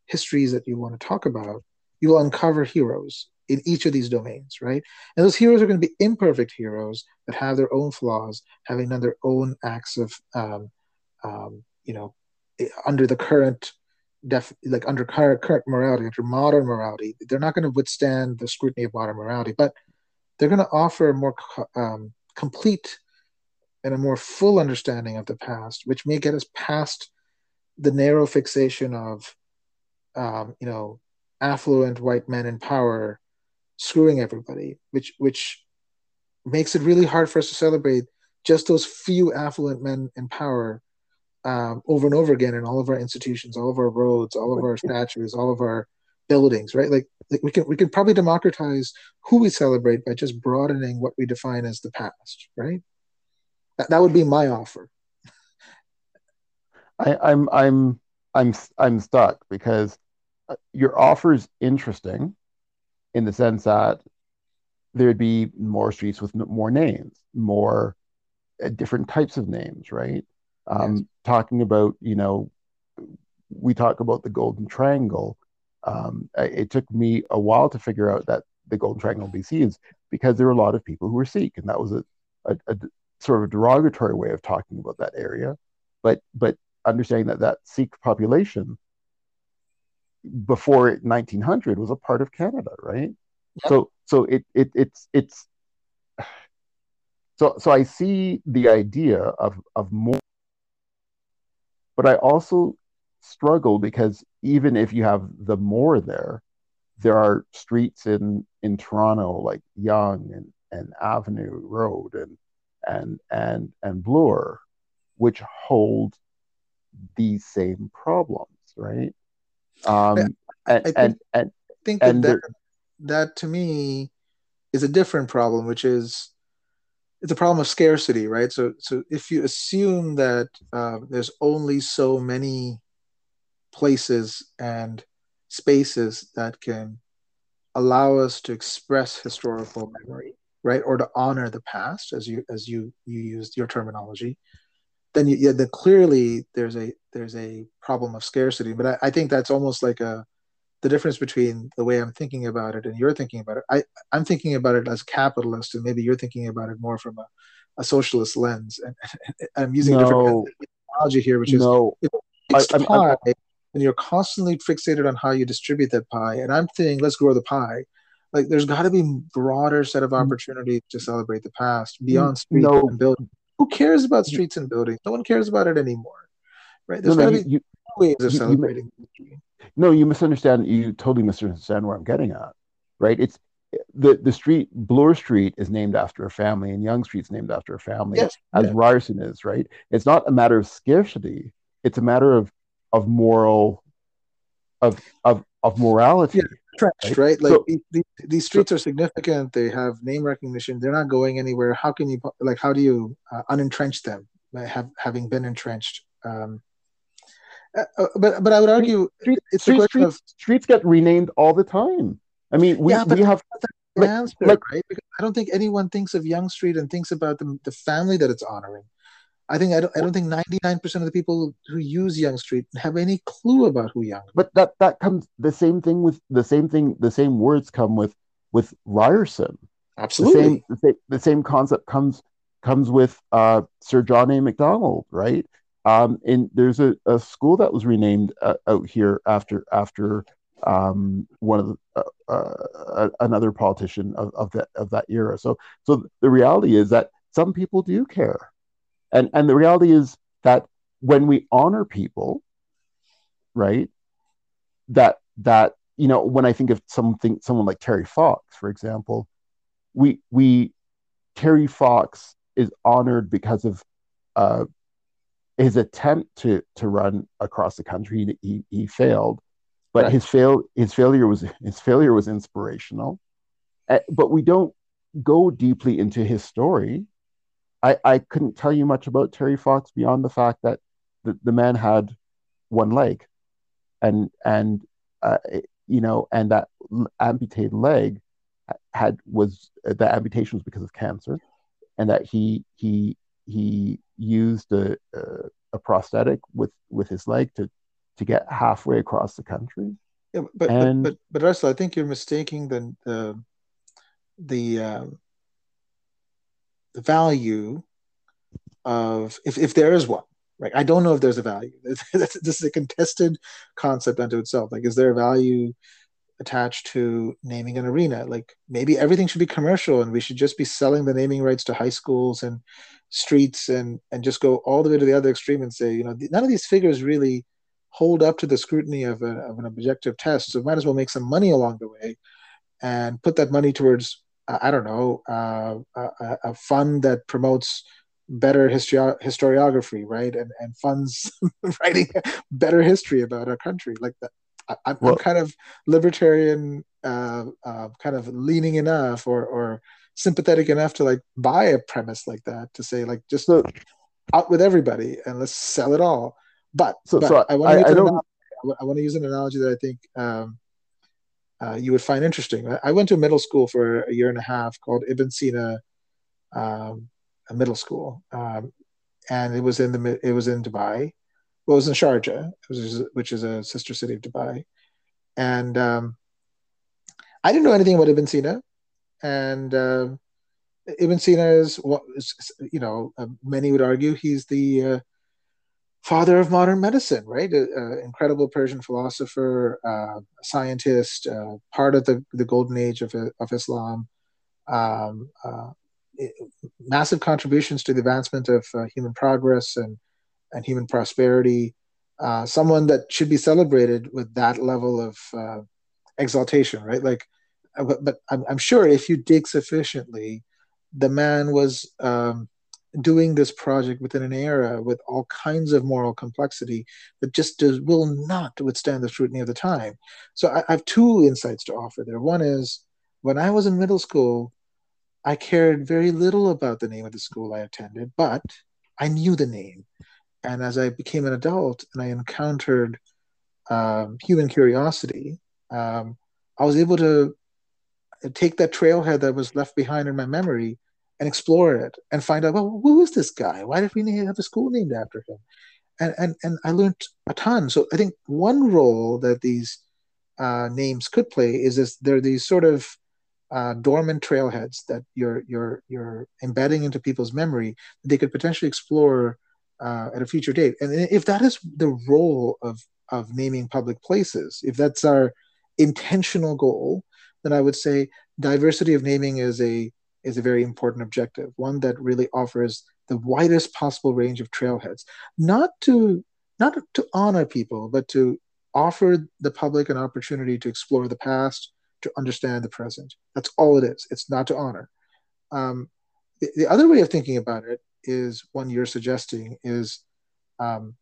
Speaker 2: histories that you want to talk about you will uncover heroes in each of these domains right? And those heroes are going to be imperfect heroes that have their own flaws having done their own acts of um, um, you know under the current def like under current, morality, under modern morality, they're not going to withstand the scrutiny of modern morality, but they're going to offer a more um, complete and a more full understanding of the past, which may get us past the narrow fixation of, um, you know, affluent white men in power screwing everybody, which which makes it really hard for us to celebrate just those few affluent men in power um, over and over again in all of our institutions, all of our roads, all of our statues, all of our buildings, right? Like, like we can we can probably democratize who we celebrate by just broadening what we define as the past, right? That, that would be my offer.
Speaker 1: I, I'm I'm I'm I'm stuck because uh, your offer is interesting in the sense that there'd be more streets with more names, more uh, different types of names, right? Um, yes. Talking about, you know, we talk about the Golden Triangle. Um, it took me a while to figure out that the Golden Triangle BC is because there were a lot of people who were Sikh, and that was a, a, a sort of a derogatory way of talking about that area. But but understanding that that Sikh population before 1900 was a part of Canada, right? Yep. So so it, it it's it's so so I see the idea of of more but I also struggle because even if you have the more there, there are streets in in Toronto like Yonge and, and Avenue Road and and and and Bloor, which hold these same problems, right? Um, and,
Speaker 2: I think, and, and I think that, that, that to me is a different problem, which is it's a problem of scarcity, right? So, so if you assume that uh, there's only so many places and spaces that can allow us to express historical memory, right, or to honor the past, as you as you you used your terminology, then you, yeah, then clearly there's a there's a problem of scarcity. But I, I think that's almost like a the difference between the way I'm thinking about it and you're thinking about it. I, I'm thinking about it as capitalist, and maybe you're thinking about it more from a, a socialist lens. And, and I'm using no. a different analogy here, which is
Speaker 1: no.
Speaker 2: I, pie, I'm, and you're constantly fixated on how you distribute that pie. And I'm saying, let's grow the pie. Like, there's got to be broader set of mm. opportunities to celebrate the past beyond streets no. and buildings. Who cares about streets and buildings? No one cares about it anymore, right? There's no, got to be you, ways of celebrating
Speaker 1: no, you misunderstand. You totally misunderstand where I'm getting at, right? It's the the street Bloor Street is named after a family, and Yonge Street's named after a family, yes, as yeah. Ryerson is, right? It's not a matter of scarcity; it's a matter of of moral, of of of morality. Yeah.
Speaker 2: Right? right? Like so, these, these, streets so, are significant. They have name recognition. They're not going anywhere. How can you like? How do you uh, unentrench them? Have having been entrenched. Um, uh, uh, but but I would argue
Speaker 1: street, it's street, streets, of streets get renamed all the time. I mean, we, yeah, we have
Speaker 2: like, answer, like, right? Because I don't think anyone thinks of Yonge Street and thinks about the, the family that it's honoring. I think I don't I don't think ninety nine percent of the people who use Yonge Street have any clue about who Yonge.
Speaker 1: But that that comes the same thing with the same thing. The same words come with with Ryerson.
Speaker 2: Absolutely,
Speaker 1: the same, the same, the same concept comes comes with uh, Sir John A. Macdonald, right? Um, and there's a, a school that was renamed uh, out here after after um, one of the, uh, uh, another politician of, of that of that era. So so the reality is that some people do care, and and the reality is that when we honor people, right, that that you know when I think of something someone like Terry Fox, for example, we we Terry Fox is honored because of uh, his attempt to to run across the country he, he failed but right. his fail his failure was his failure was inspirational uh, but we don't go deeply into his story I, I couldn't tell you much about Terry Fox beyond the fact that the, the man had one leg and and uh, you know and that amputated leg had was the amputation was because of cancer and that he he he used a, a, a prosthetic with with his leg to to get halfway across the country.
Speaker 2: Yeah but and, but, but but Russell, I think you're mistaking the the the uh, the value of if, if there is one right? I don't know if there's a value. This is a contested concept unto itself. Like is there a value attached to naming an arena. Like maybe everything should be commercial and we should just be selling the naming rights to high schools and streets and and just go all the way to the other extreme and say you know none of these figures really hold up to the scrutiny of, a, of an objective test. So might as well make some money along the way and put that money towards I don't know, uh, a, a, fund that promotes better histori- historiography, right, and and funds writing better history about our country. Like that, I, am well, kind of libertarian, uh, uh, kind of leaning enough or or sympathetic enough to like buy a premise like that to say like just so, out with everybody and let's sell it all. But, so, but so I want to I, I want to use an analogy that I think um, uh, you would find interesting. I went to middle school for a year and a half called Ibn Sina um, Middle School, um, and it was in the it was in Dubai. Well, it was in Sharjah, was, which is a sister city of Dubai, and um, I didn't know anything about Ibn Sina, and uh, Ibn Sina is what you know. Uh, many would argue he's the uh, father of modern medicine, right? Incredible Persian philosopher, uh, scientist, uh, part of the, the golden age of, of Islam. Um, uh, massive contributions to the advancement of human progress and, and human prosperity. Uh, someone that should be celebrated with that level of uh, exaltation, right? Like, but, but I'm, I'm, sure if you dig sufficiently, the man was um, doing this project within an era with all kinds of moral complexity that just does, will not withstand the scrutiny of the time. So I, I have two insights to offer there. One is when I was in middle school, I cared very little about the name of the school I attended, but I knew the name. And as I became an adult and I encountered um, human curiosity, um, I was able to take that trailhead that was left behind in my memory and explore it and find out, well, who is this guy? Why did we have a school named after him? And and and I learned a ton. So I think one role that these uh, names could play is this: they're these sort of uh, dormant trailheads that you're you're you're embedding into people's memory that they could potentially explore uh, at a future date. And if that is the role of of naming public places, if that's our intentional goal, then I would say diversity of naming is a is a very important objective, one that really offers the widest possible range of trailheads, not to not to honor people, but to offer the public an opportunity to explore the past, to understand the present. That's all it is. It's not to honor. Um, the, the, other way of thinking about it is one you're suggesting is um,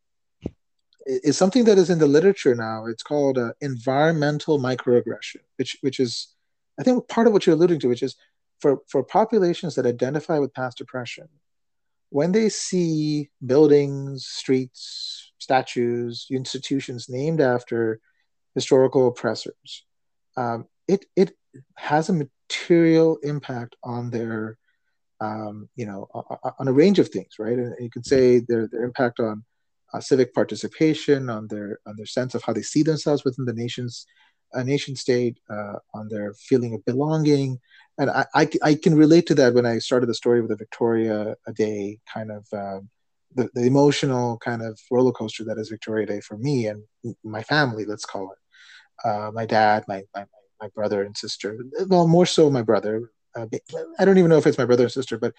Speaker 2: is something that is in the literature now. It's called uh, environmental microaggression, which which is I think part of what you're alluding to, which is for, for populations that identify with past oppression, when they see buildings, streets, statues, institutions named after historical oppressors, um, it, it has a material impact on their, um, you know, on a range of things, right? And you could say their, their impact on uh, civic participation, on their on their sense of how they see themselves within the nation's a nation state, uh, on their feeling of belonging, and I, I, I, can relate to that when I started the story with the Victoria Day kind of uh, the, the emotional kind of roller coaster that is Victoria Day for me and my family, let's call it. Uh, my dad, my, my, my brother and sister, well, more so my brother. Uh, I don't even know if it's my brother and sister, but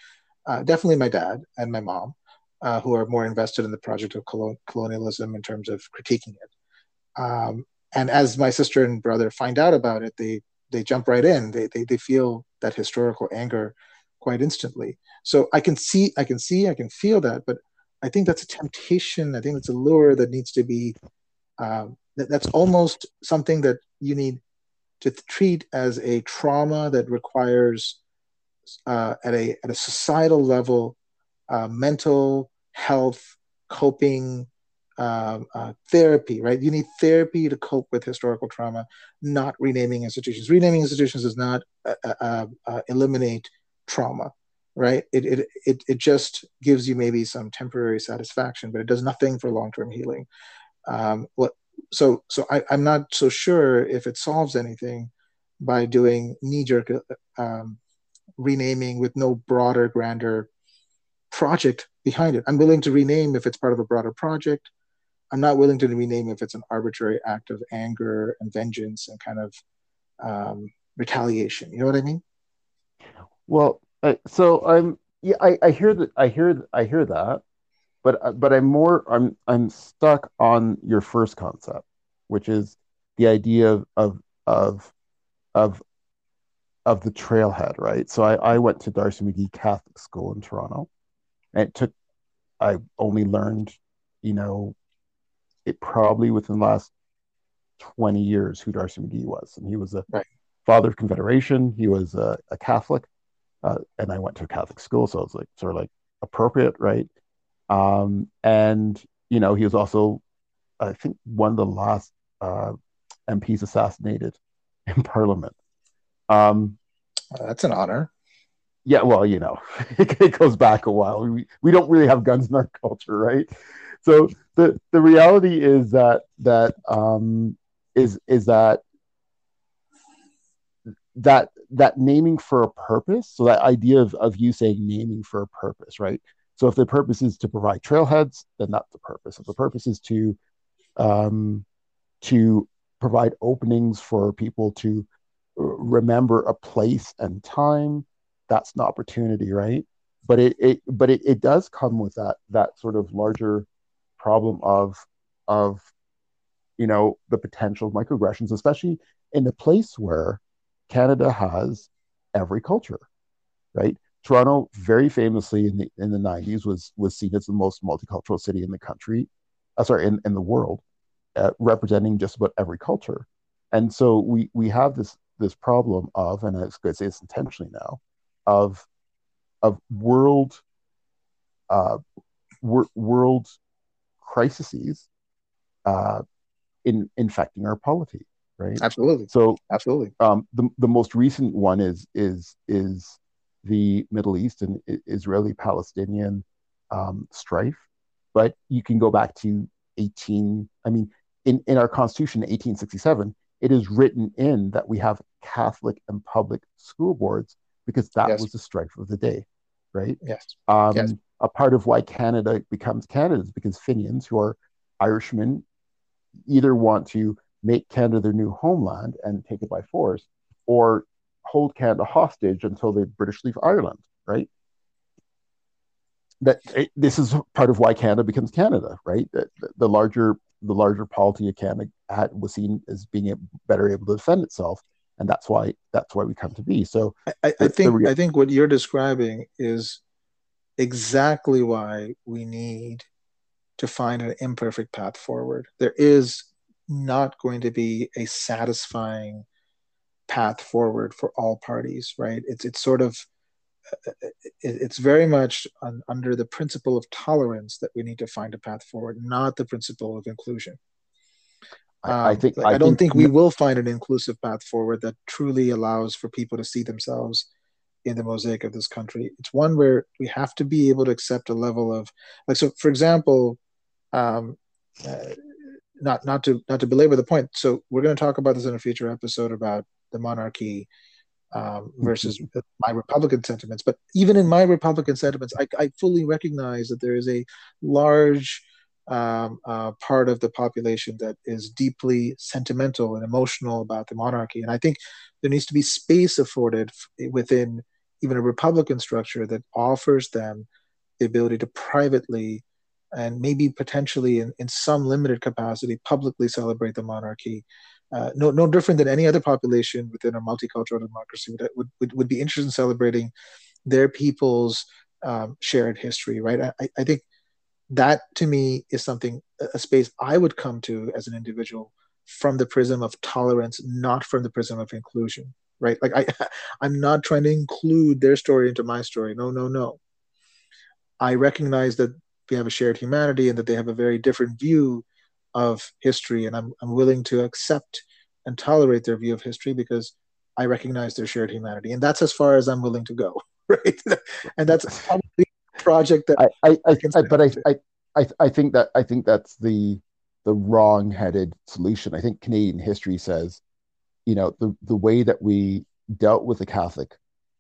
Speaker 2: uh, definitely my dad and my mom, uh, who are more invested in the project of colon- colonialism in terms of critiquing it. Um, and as my sister and brother find out about it, they they jump right in. They, they they feel that historical anger quite instantly. So I can see, I can see, I can feel that. But I think that's a temptation. I think it's a lure that needs to be. Um, that, that's almost something that you need to treat as a trauma that requires, uh, at a at a societal level, uh, mental health coping um, uh, therapy, right? You need therapy to cope with historical trauma, not renaming institutions. Renaming institutions does not uh, uh, uh, uh eliminate trauma, right? It, it, it, it just gives you maybe some temporary satisfaction, but it does nothing for long term healing. Um, what, so so I, I'm not so sure if it solves anything by doing knee jerk um, renaming with no broader, grander project behind it. I'm willing to rename if it's part of a broader project. I'm not willing to rename if it's an arbitrary act of anger and vengeance and kind of um, retaliation. You know what I mean?
Speaker 1: Well, uh, so I'm yeah, I, I hear that I hear I hear that, but uh, but I'm more I'm I'm stuck on your first concept, which is the idea of of of of, of the trailhead, right? So I, I went to D'Arcy McGee Catholic School in Toronto, and it took I only learned, you know, it probably within the last 20 years who D'Arcy McGee was. And he was a right. father of Confederation. He was a, a Catholic. Uh, and I went to a Catholic school. So it was like sort of like appropriate, right? Um, and, you know, he was also, I think, one of the last uh, MPs assassinated in Parliament. Um,
Speaker 2: That's an honor.
Speaker 1: Yeah, well, you know, it, it goes back a while. We, we don't really have guns in our culture, right? so the the reality is that that um, is is that that that naming for a purpose so that idea of, of you saying naming for a purpose right so if the purpose is to provide trailheads then that's the purpose if the purpose is to um, to provide openings for people to remember a place and time that's an opportunity right but it, it but it, it does come with that that sort of larger problem of of you know the potential of microaggressions, especially in a place where Canada has every culture, right? Toronto, very famously in the in the 90s, was was seen as the most multicultural city in the country, uh, sorry, in, in the world, uh, representing just about every culture. And so we we have this this problem of, and I was going to say this intentionally now, of of world uh, wor- world crises uh, in infecting our polity, right?
Speaker 2: Absolutely.
Speaker 1: So
Speaker 2: absolutely.
Speaker 1: Um, the the most recent one is is is the Middle East and Israeli Palestinian um, strife, but you can go back to 18. I mean, in in our Constitution, 1867, it is written in that we have Catholic and public school boards because that yes. was the strife of the day, right?
Speaker 2: Yes.
Speaker 1: Um,
Speaker 2: yes
Speaker 1: a part of why Canada becomes Canada is because Fenians, who are Irishmen, either want to make Canada their new homeland and take it by force, or hold Canada hostage until the British leave Ireland, right? That it, this is part of why Canada becomes Canada, right? The, the larger the larger polity of Canada had, was seen as being a, better able to defend itself, and that's why that's why we come to be. So
Speaker 2: I, I think the, I think what you're describing is exactly why we need to find an imperfect path forward. There is not going to be a satisfying path forward for all parties, right? It's it's sort of it's very much under the principle of tolerance that we need to find a path forward, not the principle of inclusion. Um, I, think I, I don't think, think we will find an inclusive path forward that truly allows for people to see themselves in the mosaic of this country. It's one where we have to be able to accept a level of like so. For example, um, uh, not not to not to belabor the point. So we're going to talk about this in a future episode about the monarchy um, versus mm-hmm. my Republican sentiments. But even in my Republican sentiments, I, I fully recognize that there is a large um, uh, part of the population that is deeply sentimental and emotional about the monarchy. And I think there needs to be space afforded within even a Republican structure that offers them the ability to privately and maybe potentially in, in some limited capacity publicly celebrate the monarchy. Uh, no, no different than any other population within a multicultural democracy would, would, would, be interested in celebrating their people's um, shared history, right? I, I think that to me is something, a space I would come to as an individual from the prism of tolerance, not from the prism of inclusion right? Like i i'm not trying to include their story into my story. No no no. I recognize that we have a shared humanity and that they have a very different view of history, and I'm I'm willing to accept and tolerate their view of history because I recognize their shared humanity, and that's as far as I'm willing to go, right? and that's probably a project that
Speaker 1: I, I, I, I but I, I, I, I think that I think that's the the wrong-headed solution. I think Canadian history says, you know, the the way that we dealt with the Catholic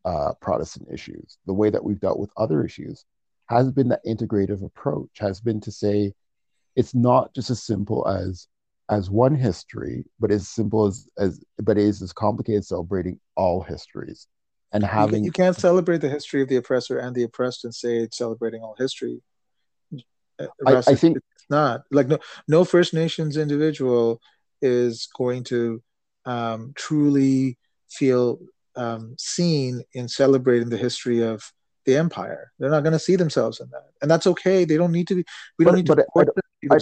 Speaker 1: uh, Protestant issues, the way that we've dealt with other issues, has been that integrative approach. Has been to say, it's not just as simple as as one history, but as simple as as but it is as complicated celebrating all histories and having
Speaker 2: you, can't celebrate the history of the oppressor and the oppressed and say it's celebrating all history.
Speaker 1: Uh, I, I think
Speaker 2: it's not like no no First Nations individual is going to um, truly feel um, seen in celebrating the history of the empire. They're not going to see themselves in that, and that's okay. They don't need to be. We don't need to.
Speaker 1: I, I,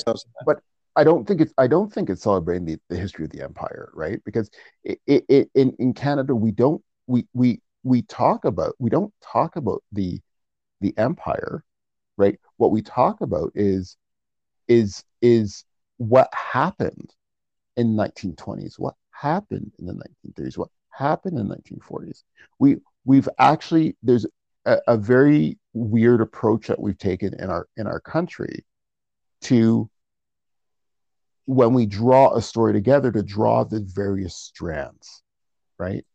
Speaker 1: but I don't think it's I don't think it's celebrating the, the history of the empire, right? Because it, it, it, in in Canada we don't we we we talk about we don't talk about the the empire, right? What we talk about is is is what happened in 1920s, what happened in the 1930s, what happened in the 1940s. We we've actually there's a, a very weird approach that we've taken in our in our country to when we draw a story together to draw the various strands right?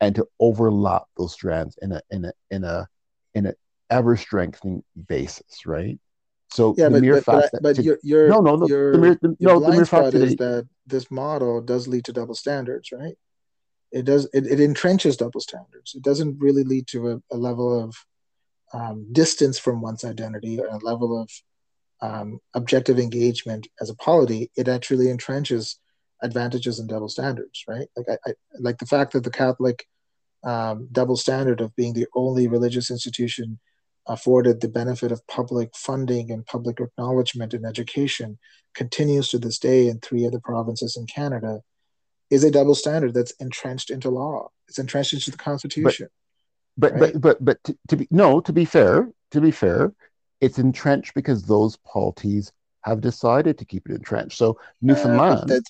Speaker 1: And to overlap those strands in a in a in a in an ever strengthening basis right? So
Speaker 2: yeah, the but, mere but, fact but, but to, you're, no no no the mere, the, no, the mere fact is that this model does lead to double standards right? It does it, it entrenches double standards. It doesn't really lead to a, a level of um, distance from one's identity or a level of um, objective engagement as a polity, it actually entrenches advantages and double standards, right? Like I, I like the fact that the Catholic um, double standard of being the only religious institution afforded the benefit of public funding and public acknowledgement in education continues to this day in three other provinces in Canada is a double standard that's entrenched into law. It's entrenched into the Constitution.
Speaker 1: But but right? but, but but to, to be no, to be fair, to be fair, it's entrenched because those parties have decided to keep it entrenched. So Newfoundland, uh,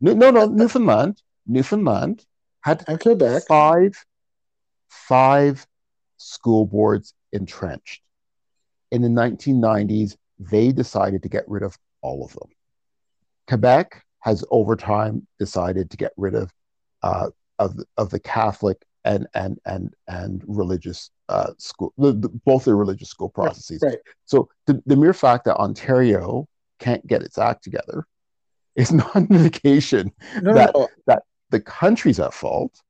Speaker 1: no, no, no, Newfoundland, Newfoundland had
Speaker 2: Quebec.
Speaker 1: five, five school boards entrenched. In the 1990s, they decided to get rid of all of them. Quebec has over time decided to get rid of uh, of, of the Catholic and and and and religious uh, school, the, the, both the religious school processes.
Speaker 2: Right. right.
Speaker 1: So the, the mere fact that Ontario can't get its act together is not an indication no, that no. that the country's at fault.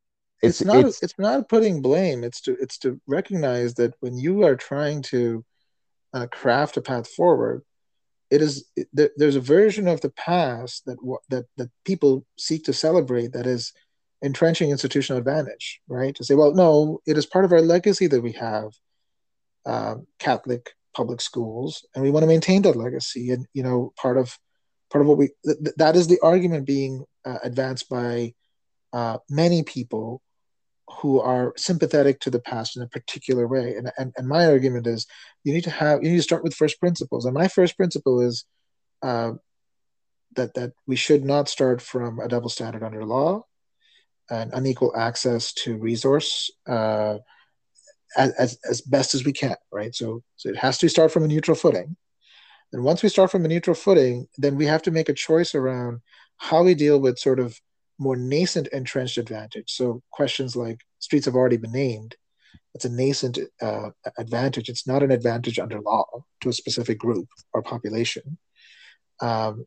Speaker 2: It's, it's not. It's, it's, not putting blame. It's to it's to recognize that when you are trying to uh, craft a path forward, it is it, there, there's a version of the past that that that people seek to celebrate that is entrenching institutional advantage, right? To say, well, no, it is part of our legacy that we have uh, Catholic public schools, and we want to maintain that legacy. And you know, part of part of what we th- that is the argument being uh, advanced by uh, many people who are sympathetic to the past in a particular way. And, and and my argument is, you need to have you need to start with first principles. And my first principle is. Uh, that, that we should not start from a double standard under law and unequal access to resource uh, as, as, as best as we can, right? So, so it has to start from a neutral footing. And once we start from a neutral footing, then we have to make a choice around how we deal with sort of more nascent entrenched advantage. So questions like streets have already been named. It's a nascent uh, advantage. It's not an advantage under law to a specific group or population um,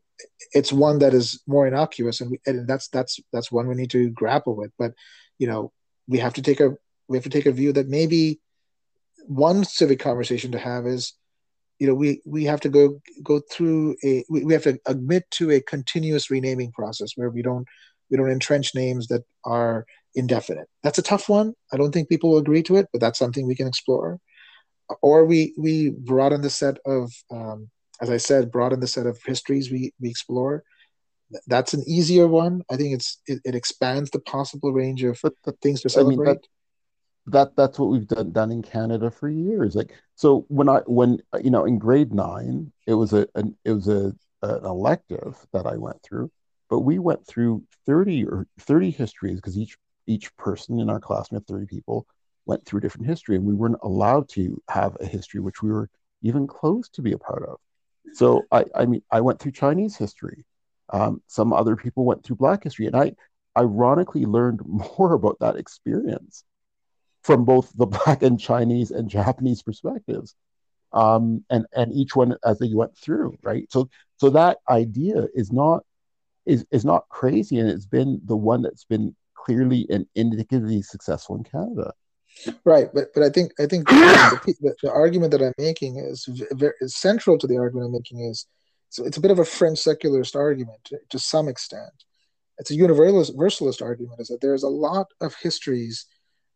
Speaker 2: it's one that is more innocuous, and, we, and that's that's that's one we need to grapple with. But you know, we have to take a we have to take a view that maybe one civic conversation to have is you know we we have to go go through a we, we have to admit to a continuous renaming process where we don't we don't entrench names that are indefinite. That's a tough one. I don't think people will agree to it but that's something we can explore. Or we we broaden the set of um, as I said, broaden the set of histories we, we explore. That's an easier one. I think it's it, it expands the possible range of but, but, things to celebrate. I mean,
Speaker 1: that that's what we've done done in Canada for years. Like so when I when you know in grade nine it was a an, it was a an elective that I went through, but we went through 30 or 30 histories because each each person in our class, we had 30 people, went through a different history, and we weren't allowed to have a history which we were even close to be a part of. So I, I mean, I went through Chinese history. Um, some other people went through Black history, and I ironically learned more about that experience from both the Black and Chinese and Japanese perspectives, um, and and each one as they went through, right? So so that idea is not is is not crazy, and it's been the one that's been clearly and indicatively successful in Canada.
Speaker 2: Right, but but I think I think the, the, the argument that I'm making is very is central to the argument I'm making is so it's a bit of a French secularist argument to, to some extent. It's a universalist argument is that there's a lot of histories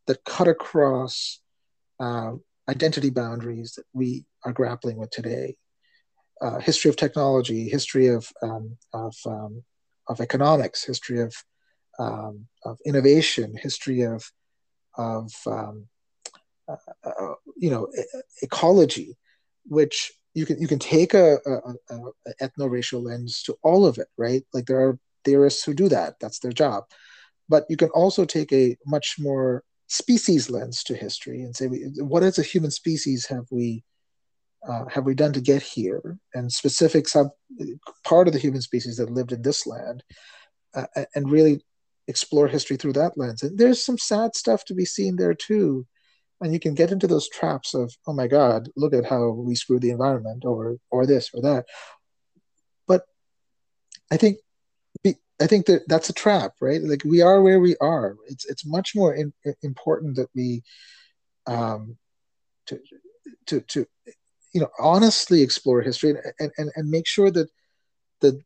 Speaker 2: that cut across uh, identity boundaries that we are grappling with today. Uh, history of technology, history of um, of um, of economics, history of um, of innovation, history of of um, uh, uh, you know ecology, which you can you can take a, a, a, ethno-racial lens to all of it, right? Like there are theorists who do that; that's their job. But you can also take a much more species lens to history and say, what as a human species have we uh, have we done to get here? And specific sub part of the human species that lived in this land, uh, and really explore history through that lens. And there's some sad stuff to be seen there too. And you can get into those traps of, oh my God, look at how we screwed the environment or or this or that. But I think I think that that's a trap, right? Like we are where we are. It's it's much more in, important that we um, to to to you know honestly explore history and, and, and make sure that the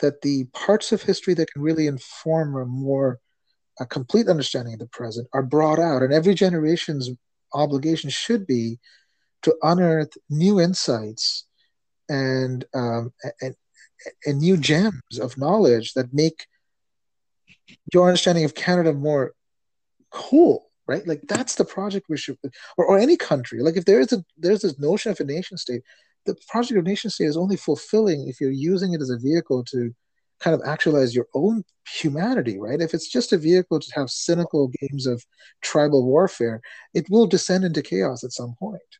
Speaker 2: that the parts of history that can really inform a more a complete understanding of the present are brought out and every generation's obligation should be to unearth new insights and um, and, and new gems of knowledge that make your understanding of Canada more cool right? Like that's the project we should or, or any country. Like if there is a there's this notion of a nation state the project of nation state is only fulfilling if you're using it as a vehicle to kind of actualize your own humanity right? If it's just a vehicle to have cynical games of tribal warfare it will descend into chaos at some point.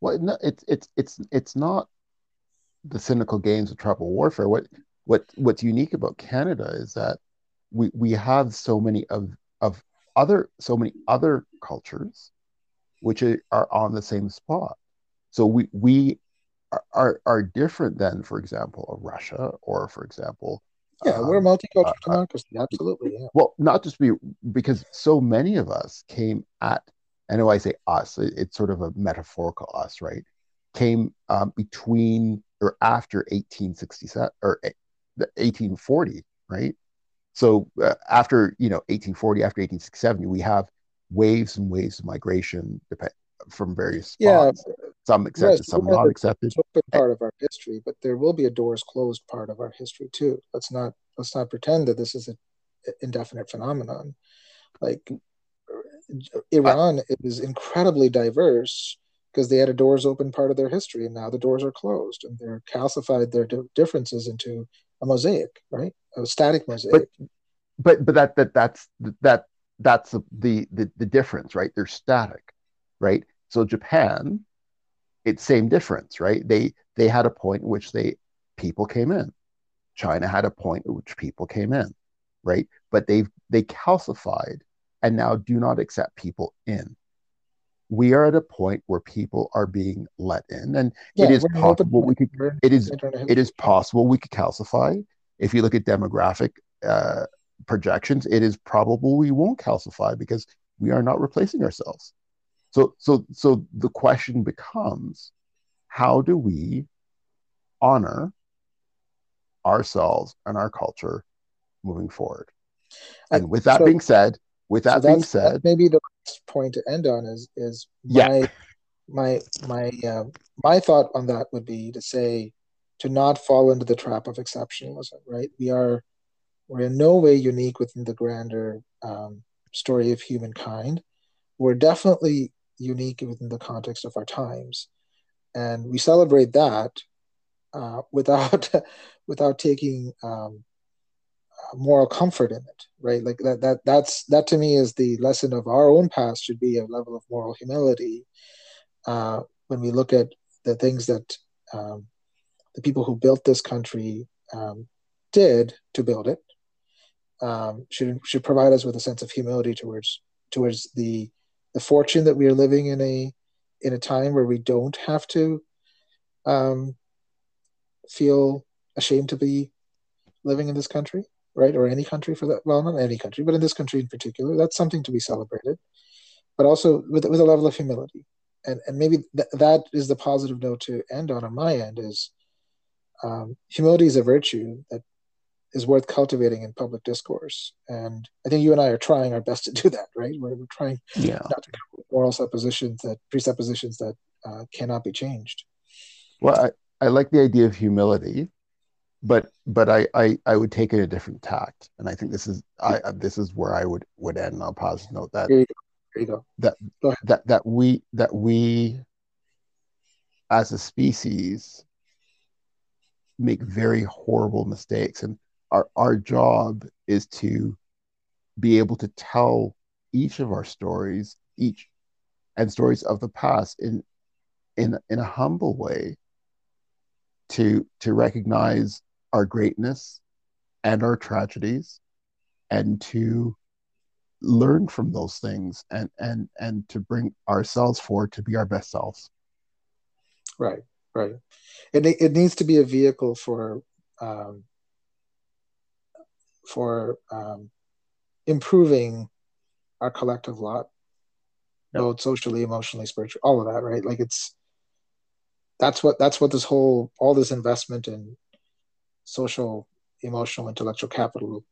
Speaker 1: Well no, it's it's it's it's not the cynical games of tribal warfare. What what what's unique about canada is that we we have so many of of other so many other cultures which are on the same spot. So we we are are different than for example a russia or for example
Speaker 2: yeah um, we're a multicultural uh, democracy absolutely yeah.
Speaker 1: well not just be because so many of us came at I know I say us, it's sort of a metaphorical us, right? Came um, between or after 1867 or 1840, right? So uh, after you know 1840, after 1867, we have waves and waves of migration depend, from various spots. Yeah, some accepted, yes, some not accepted.
Speaker 2: Open part of our history, but there will be a doors closed part of our history too. Let's not let's not pretend that this is an indefinite phenomenon. Like Iran uh, is incredibly diverse because they had a doors open part of their history, and now the doors are closed, and they're calcified their differences into a mosaic, right? A static mosaic.
Speaker 1: But but but that that that's that that's the the the difference, right? They're static, right? So Japan, it's same difference, right? They they had a point in which they people came in. China had a point at which people came in, right? But they've they calcified and now do not accept people in. We are at a point where people are being let in, and yeah, it is possible we could. It is it is possible we could calcify. If you look at demographic uh, projections, it is probable we won't calcify because we are not replacing ourselves. So, so, so the question becomes, how do we honor ourselves and our culture moving forward? And with that so, being said, with that so being said,
Speaker 2: maybe the last point to end on is is my yeah. my my uh, my thought on that would be to say to not fall into the trap of exceptionalism. Right? We are we're in no way unique within the grander um, story of humankind. we're definitely unique within the context of our times, and we celebrate that uh, without without taking um, moral comfort in it, right? Like that that that's that to me is the lesson of our own past should be a level of moral humility uh, when we look at the things that um, the people who built this country um, did to build it um, should should provide us with a sense of humility towards towards the the fortune that we are living in a in a time where we don't have to um, feel ashamed to be living in this country, right, or any country for that. Well, not any country, but in this country in particular, that's something to be celebrated. But also with with a level of humility, and and maybe th- that is the positive note to end on on my end is um, humility is a virtue that is worth cultivating in public discourse. And I think you and I are trying our best to do that, right? We're, we're trying
Speaker 1: yeah.
Speaker 2: not to come with moral suppositions that presuppositions that uh, cannot be changed.
Speaker 1: Well, I, I like the idea of humility, but but I, I I would take it a different tact, and I think this is I this is where I would would end. on a positive note that
Speaker 2: there you go. There you go.
Speaker 1: That
Speaker 2: go
Speaker 1: that that we that we as a species make very horrible mistakes and our our job is to be able to tell each of our stories each and stories of the past in in in a humble way to to recognize our greatness and our tragedies and to learn from those things and and and to bring ourselves forward to be our best selves.
Speaker 2: Right right. It, it needs to be a vehicle for um, for um, improving our collective lot, yep. both socially, emotionally, spiritually, all of that, right? Like it's that's what that's what this whole all this investment in social, emotional, intellectual capital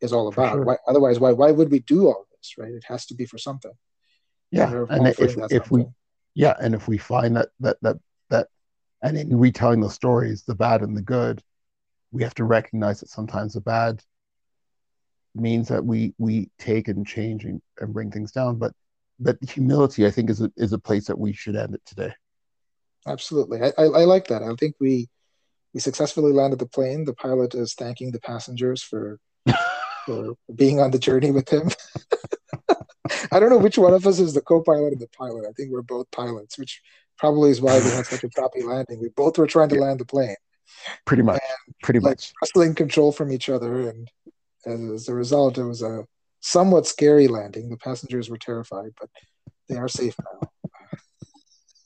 Speaker 2: is all about. Sure. Why, otherwise, why why would we do all this, right? It has to be for something.
Speaker 1: Yeah, and if if we yeah, and if we find that that that that and in retelling the stories, the bad and the good, we have to recognize that sometimes the bad means that we we take and change and, and bring things down. But but humility, I think, is a, is a place that we should end it today.
Speaker 2: Absolutely, I, I, I like that. I think we we successfully landed the plane. The pilot is thanking the passengers for for being on the journey with him. I don't know which one of us is the co-pilot and the pilot. I think we're both pilots, which probably is why we had such a choppy landing. We both were trying to land the plane.
Speaker 1: Pretty much. And, pretty like, much.
Speaker 2: Wrestling control from each other and as a result, it was a somewhat scary landing. The passengers were terrified, but they are safe now.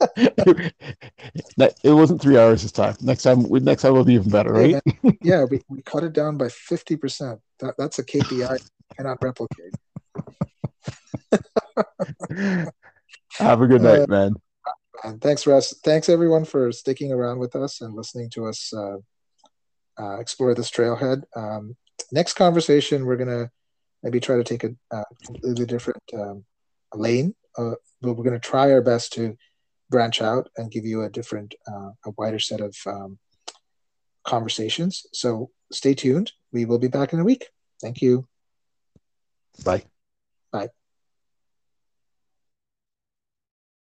Speaker 1: it wasn't three hours this time. Next time, next time will be even better, right?
Speaker 2: Yeah, yeah we, we cut it down by fifty percent. That that's a KPI cannot replicate.
Speaker 1: Have a good night, uh, man.
Speaker 2: And thanks, Russ. Thanks everyone for sticking around with us and listening to us uh, uh, explore this trailhead. Um, next conversation, we're gonna maybe try to take a, a completely different um, lane, uh, but we're gonna try our best to branch out and give you a different, uh, a wider set of um, conversations. So stay tuned. We will be back in a week. Thank you.
Speaker 1: Bye.
Speaker 2: Bye.